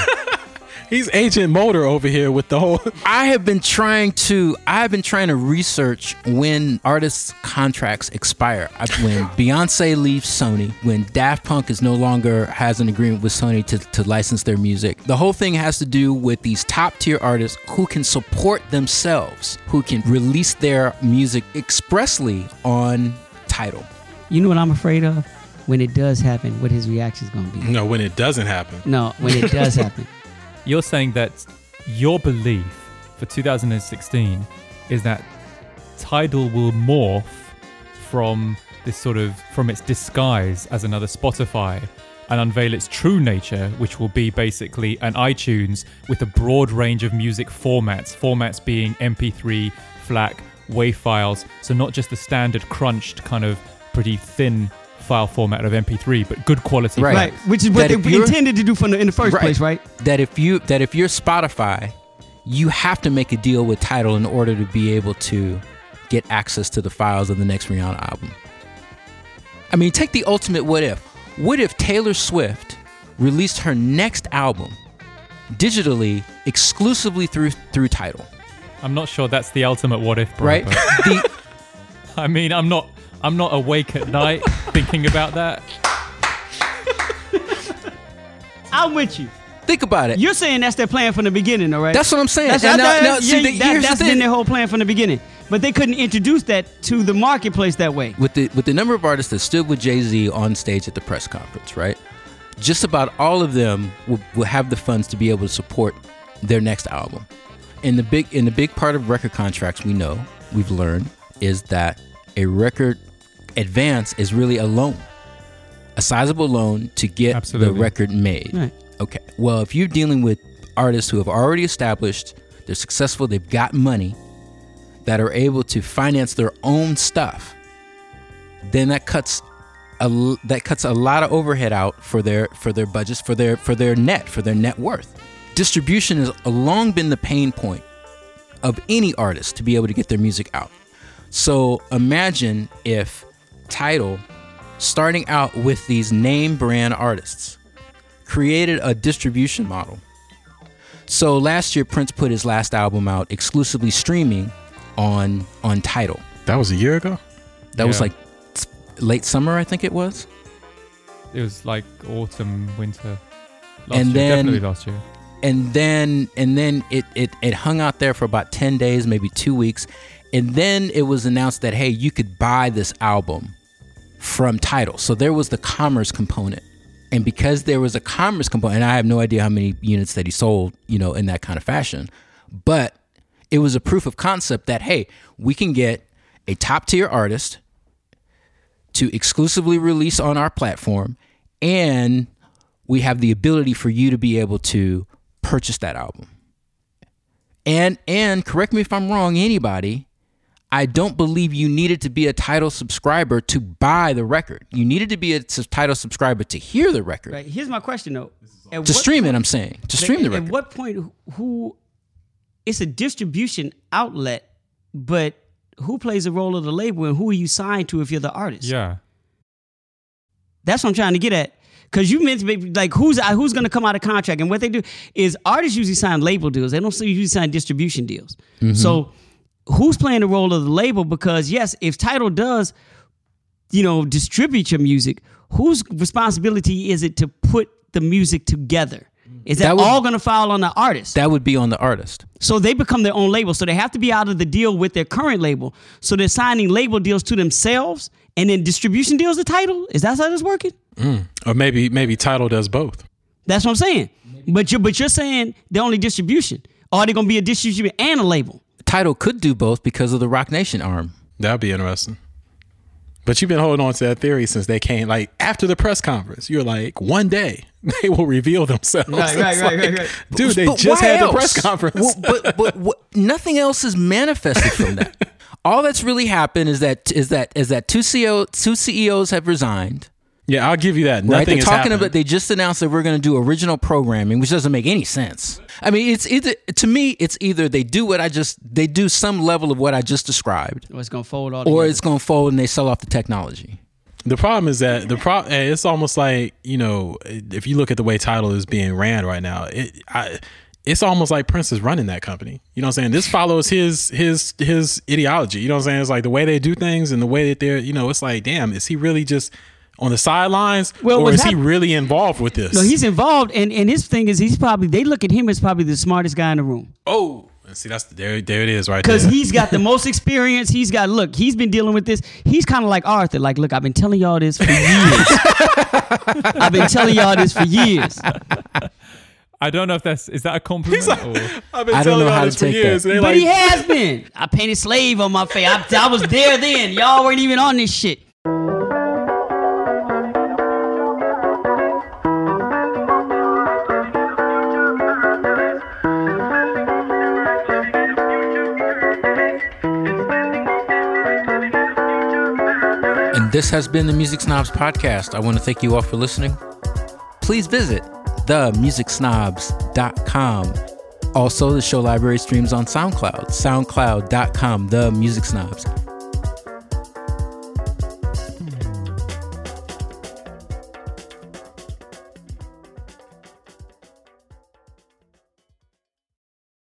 He's Agent Mulder over here with the whole. i have been trying to i've been trying to research when artists contracts expire when beyonce leaves sony when daft punk is no longer has an agreement with sony to, to license their music the whole thing has to do with these top tier artists who can support themselves who can release their music expressly on Tidal You know what I'm afraid of? When it does happen, what his reaction is going to be. No, when it doesn't happen. No, when it does happen. You're saying that your belief for 2016 is that Tidal will morph from this sort of from its disguise as another Spotify and unveil its true nature, which will be basically an iTunes with a broad range of music formats, formats being MP3, FLAC, WAV files, so not just the standard crunched kind of pretty thin file format of MP3, but good quality. Right. right. Which is what That they if intended to do from the, in the first Right. place, right? that if you that if you're Spotify, you have to make a deal with Tidal in order to be able to get access to the files of the next Rihanna album. I mean, take the ultimate what if. What if Taylor Swift released her next album digitally exclusively through through Tidal, I'm not sure that's the ultimate what if, bro, right? the, I mean, I'm not I'm not awake at night thinking about that. I'm with you. think about it. You're saying that's their plan from the beginning, all right? That's what I'm saying. That's, And that- now, see, yeah, the- that- here's the that's thing. been their whole plan from the beginning. But they couldn't introduce that to the marketplace that way. with the with the number of artists that stood with Jay Z on stage at the press conference, right? Just about all of them will, will have the funds to be able to support their next album. And the big in the big part of record contracts we know we've learned is that a record advance is really a loan, a sizable loan to get Absolutely. the record made. Right. Okay. Well, if you're dealing with artists who have already established, they're successful, they've got money, that are able to finance their own stuff, then that cuts a that cuts a lot of overhead out for their for their budgets for their for their net for their net worth. Distribution has long been the pain point of any artist to be able to get their music out. So imagine if Tidal, starting out with these name brand artists, created a distribution model. So last year Prince put his last album out exclusively streaming on on Tidal. That was a year ago. That was like late summer, I think it was. It was like autumn, winter. Last And year, then- definitely last year. and then and then it, it it hung out there for about 10 days maybe two weeks and then it was announced that hey you could buy this album from Tidal so there was the commerce component and because there was a commerce component and i have no idea how many units that he sold you know in that kind of fashion but it was a proof of concept that hey we can get a top tier artist to exclusively release on our platform and we have the ability for you to be able to purchase that album. And and correct me if I'm wrong anybody, I don't believe you needed to be a Tidal subscriber to buy the record. You needed to be a s- Tidal subscriber to hear the record. Right. Here's my question though. At To what stream it, I'm saying. To stream the record. At what point who- who it's a distribution outlet, but who plays the role of the label and who are you signed to if you're the artist? Yeah. That's what I'm trying to get at. Cause you meant to be like who's uh, who's gonna come out of contract and what they do is artists usually sign label deals. They don't usually sign distribution deals. So who's playing the role of the label? Because yes, if Tidal does, you know, distribute your music, whose responsibility is it to put the music together? Is that, That would- all gonna fall on the artist? That would be on the artist. So they become their own label. So they have to be out of the deal with their current label. So they're signing label deals to themselves and then distribution deals to Tidal. Is that how this working? Mm. Or maybe maybe Tidal does both. That's what I'm saying. But you're but you're saying they're only distribution. Or are they gonna be a distribution and a label? Tidal could do both because of the Roc Nation arm. That'd be interesting. But you've been holding on to that theory since they came. Like after the press conference, you're like, one day they will reveal themselves. Right, right, right, like, right, right. Dude, they But just had else? the press conference. Well, but but what, nothing else is manifested from that. All that's really happened is that is that is that two CEO two CEOs have resigned. Yeah, I'll give you that. Nothing Right? They're has talking happened. about they just announced that we're going to do original programming, which doesn't make any sense. I mean, it's either to me, it's either they do what I just they do some level of what I just described, Or it's gonna fold all. or together. it's going to fold and they sell off the technology. The problem is that the pro eh, it's almost like you know if you look at the way Tidal is being ran right now, it I, it's almost like Prince is running that company. You know what I'm saying? This follows his his his ideology. You know what I'm saying? It's like the way they do things and the way that they're you know it's like damn, is he really just on the sidelines Well, or what's is he really involved with this? No, he's involved, and and his thing is he's probably they look at him as probably the smartest guy in the room oh, and see that's there there it is right because he's got the most experience. He's got look, he's been dealing with this. He's kind of like Arthur. Like, look, I've been telling y'all this for years. I've been telling y'all this for years. I don't know if that's is that a compliment or I've been I don't telling know y'all how to this for take years. that. But like, he has been. I painted slave on my face. I, I was there then. Y'all weren't even on this shit. And this has been the Music Snobs podcast. I want to thank you all for listening. Please visit themusicsnobs.com. Also, the show library streams on SoundCloud, soundcloud.com, The Music Snobs.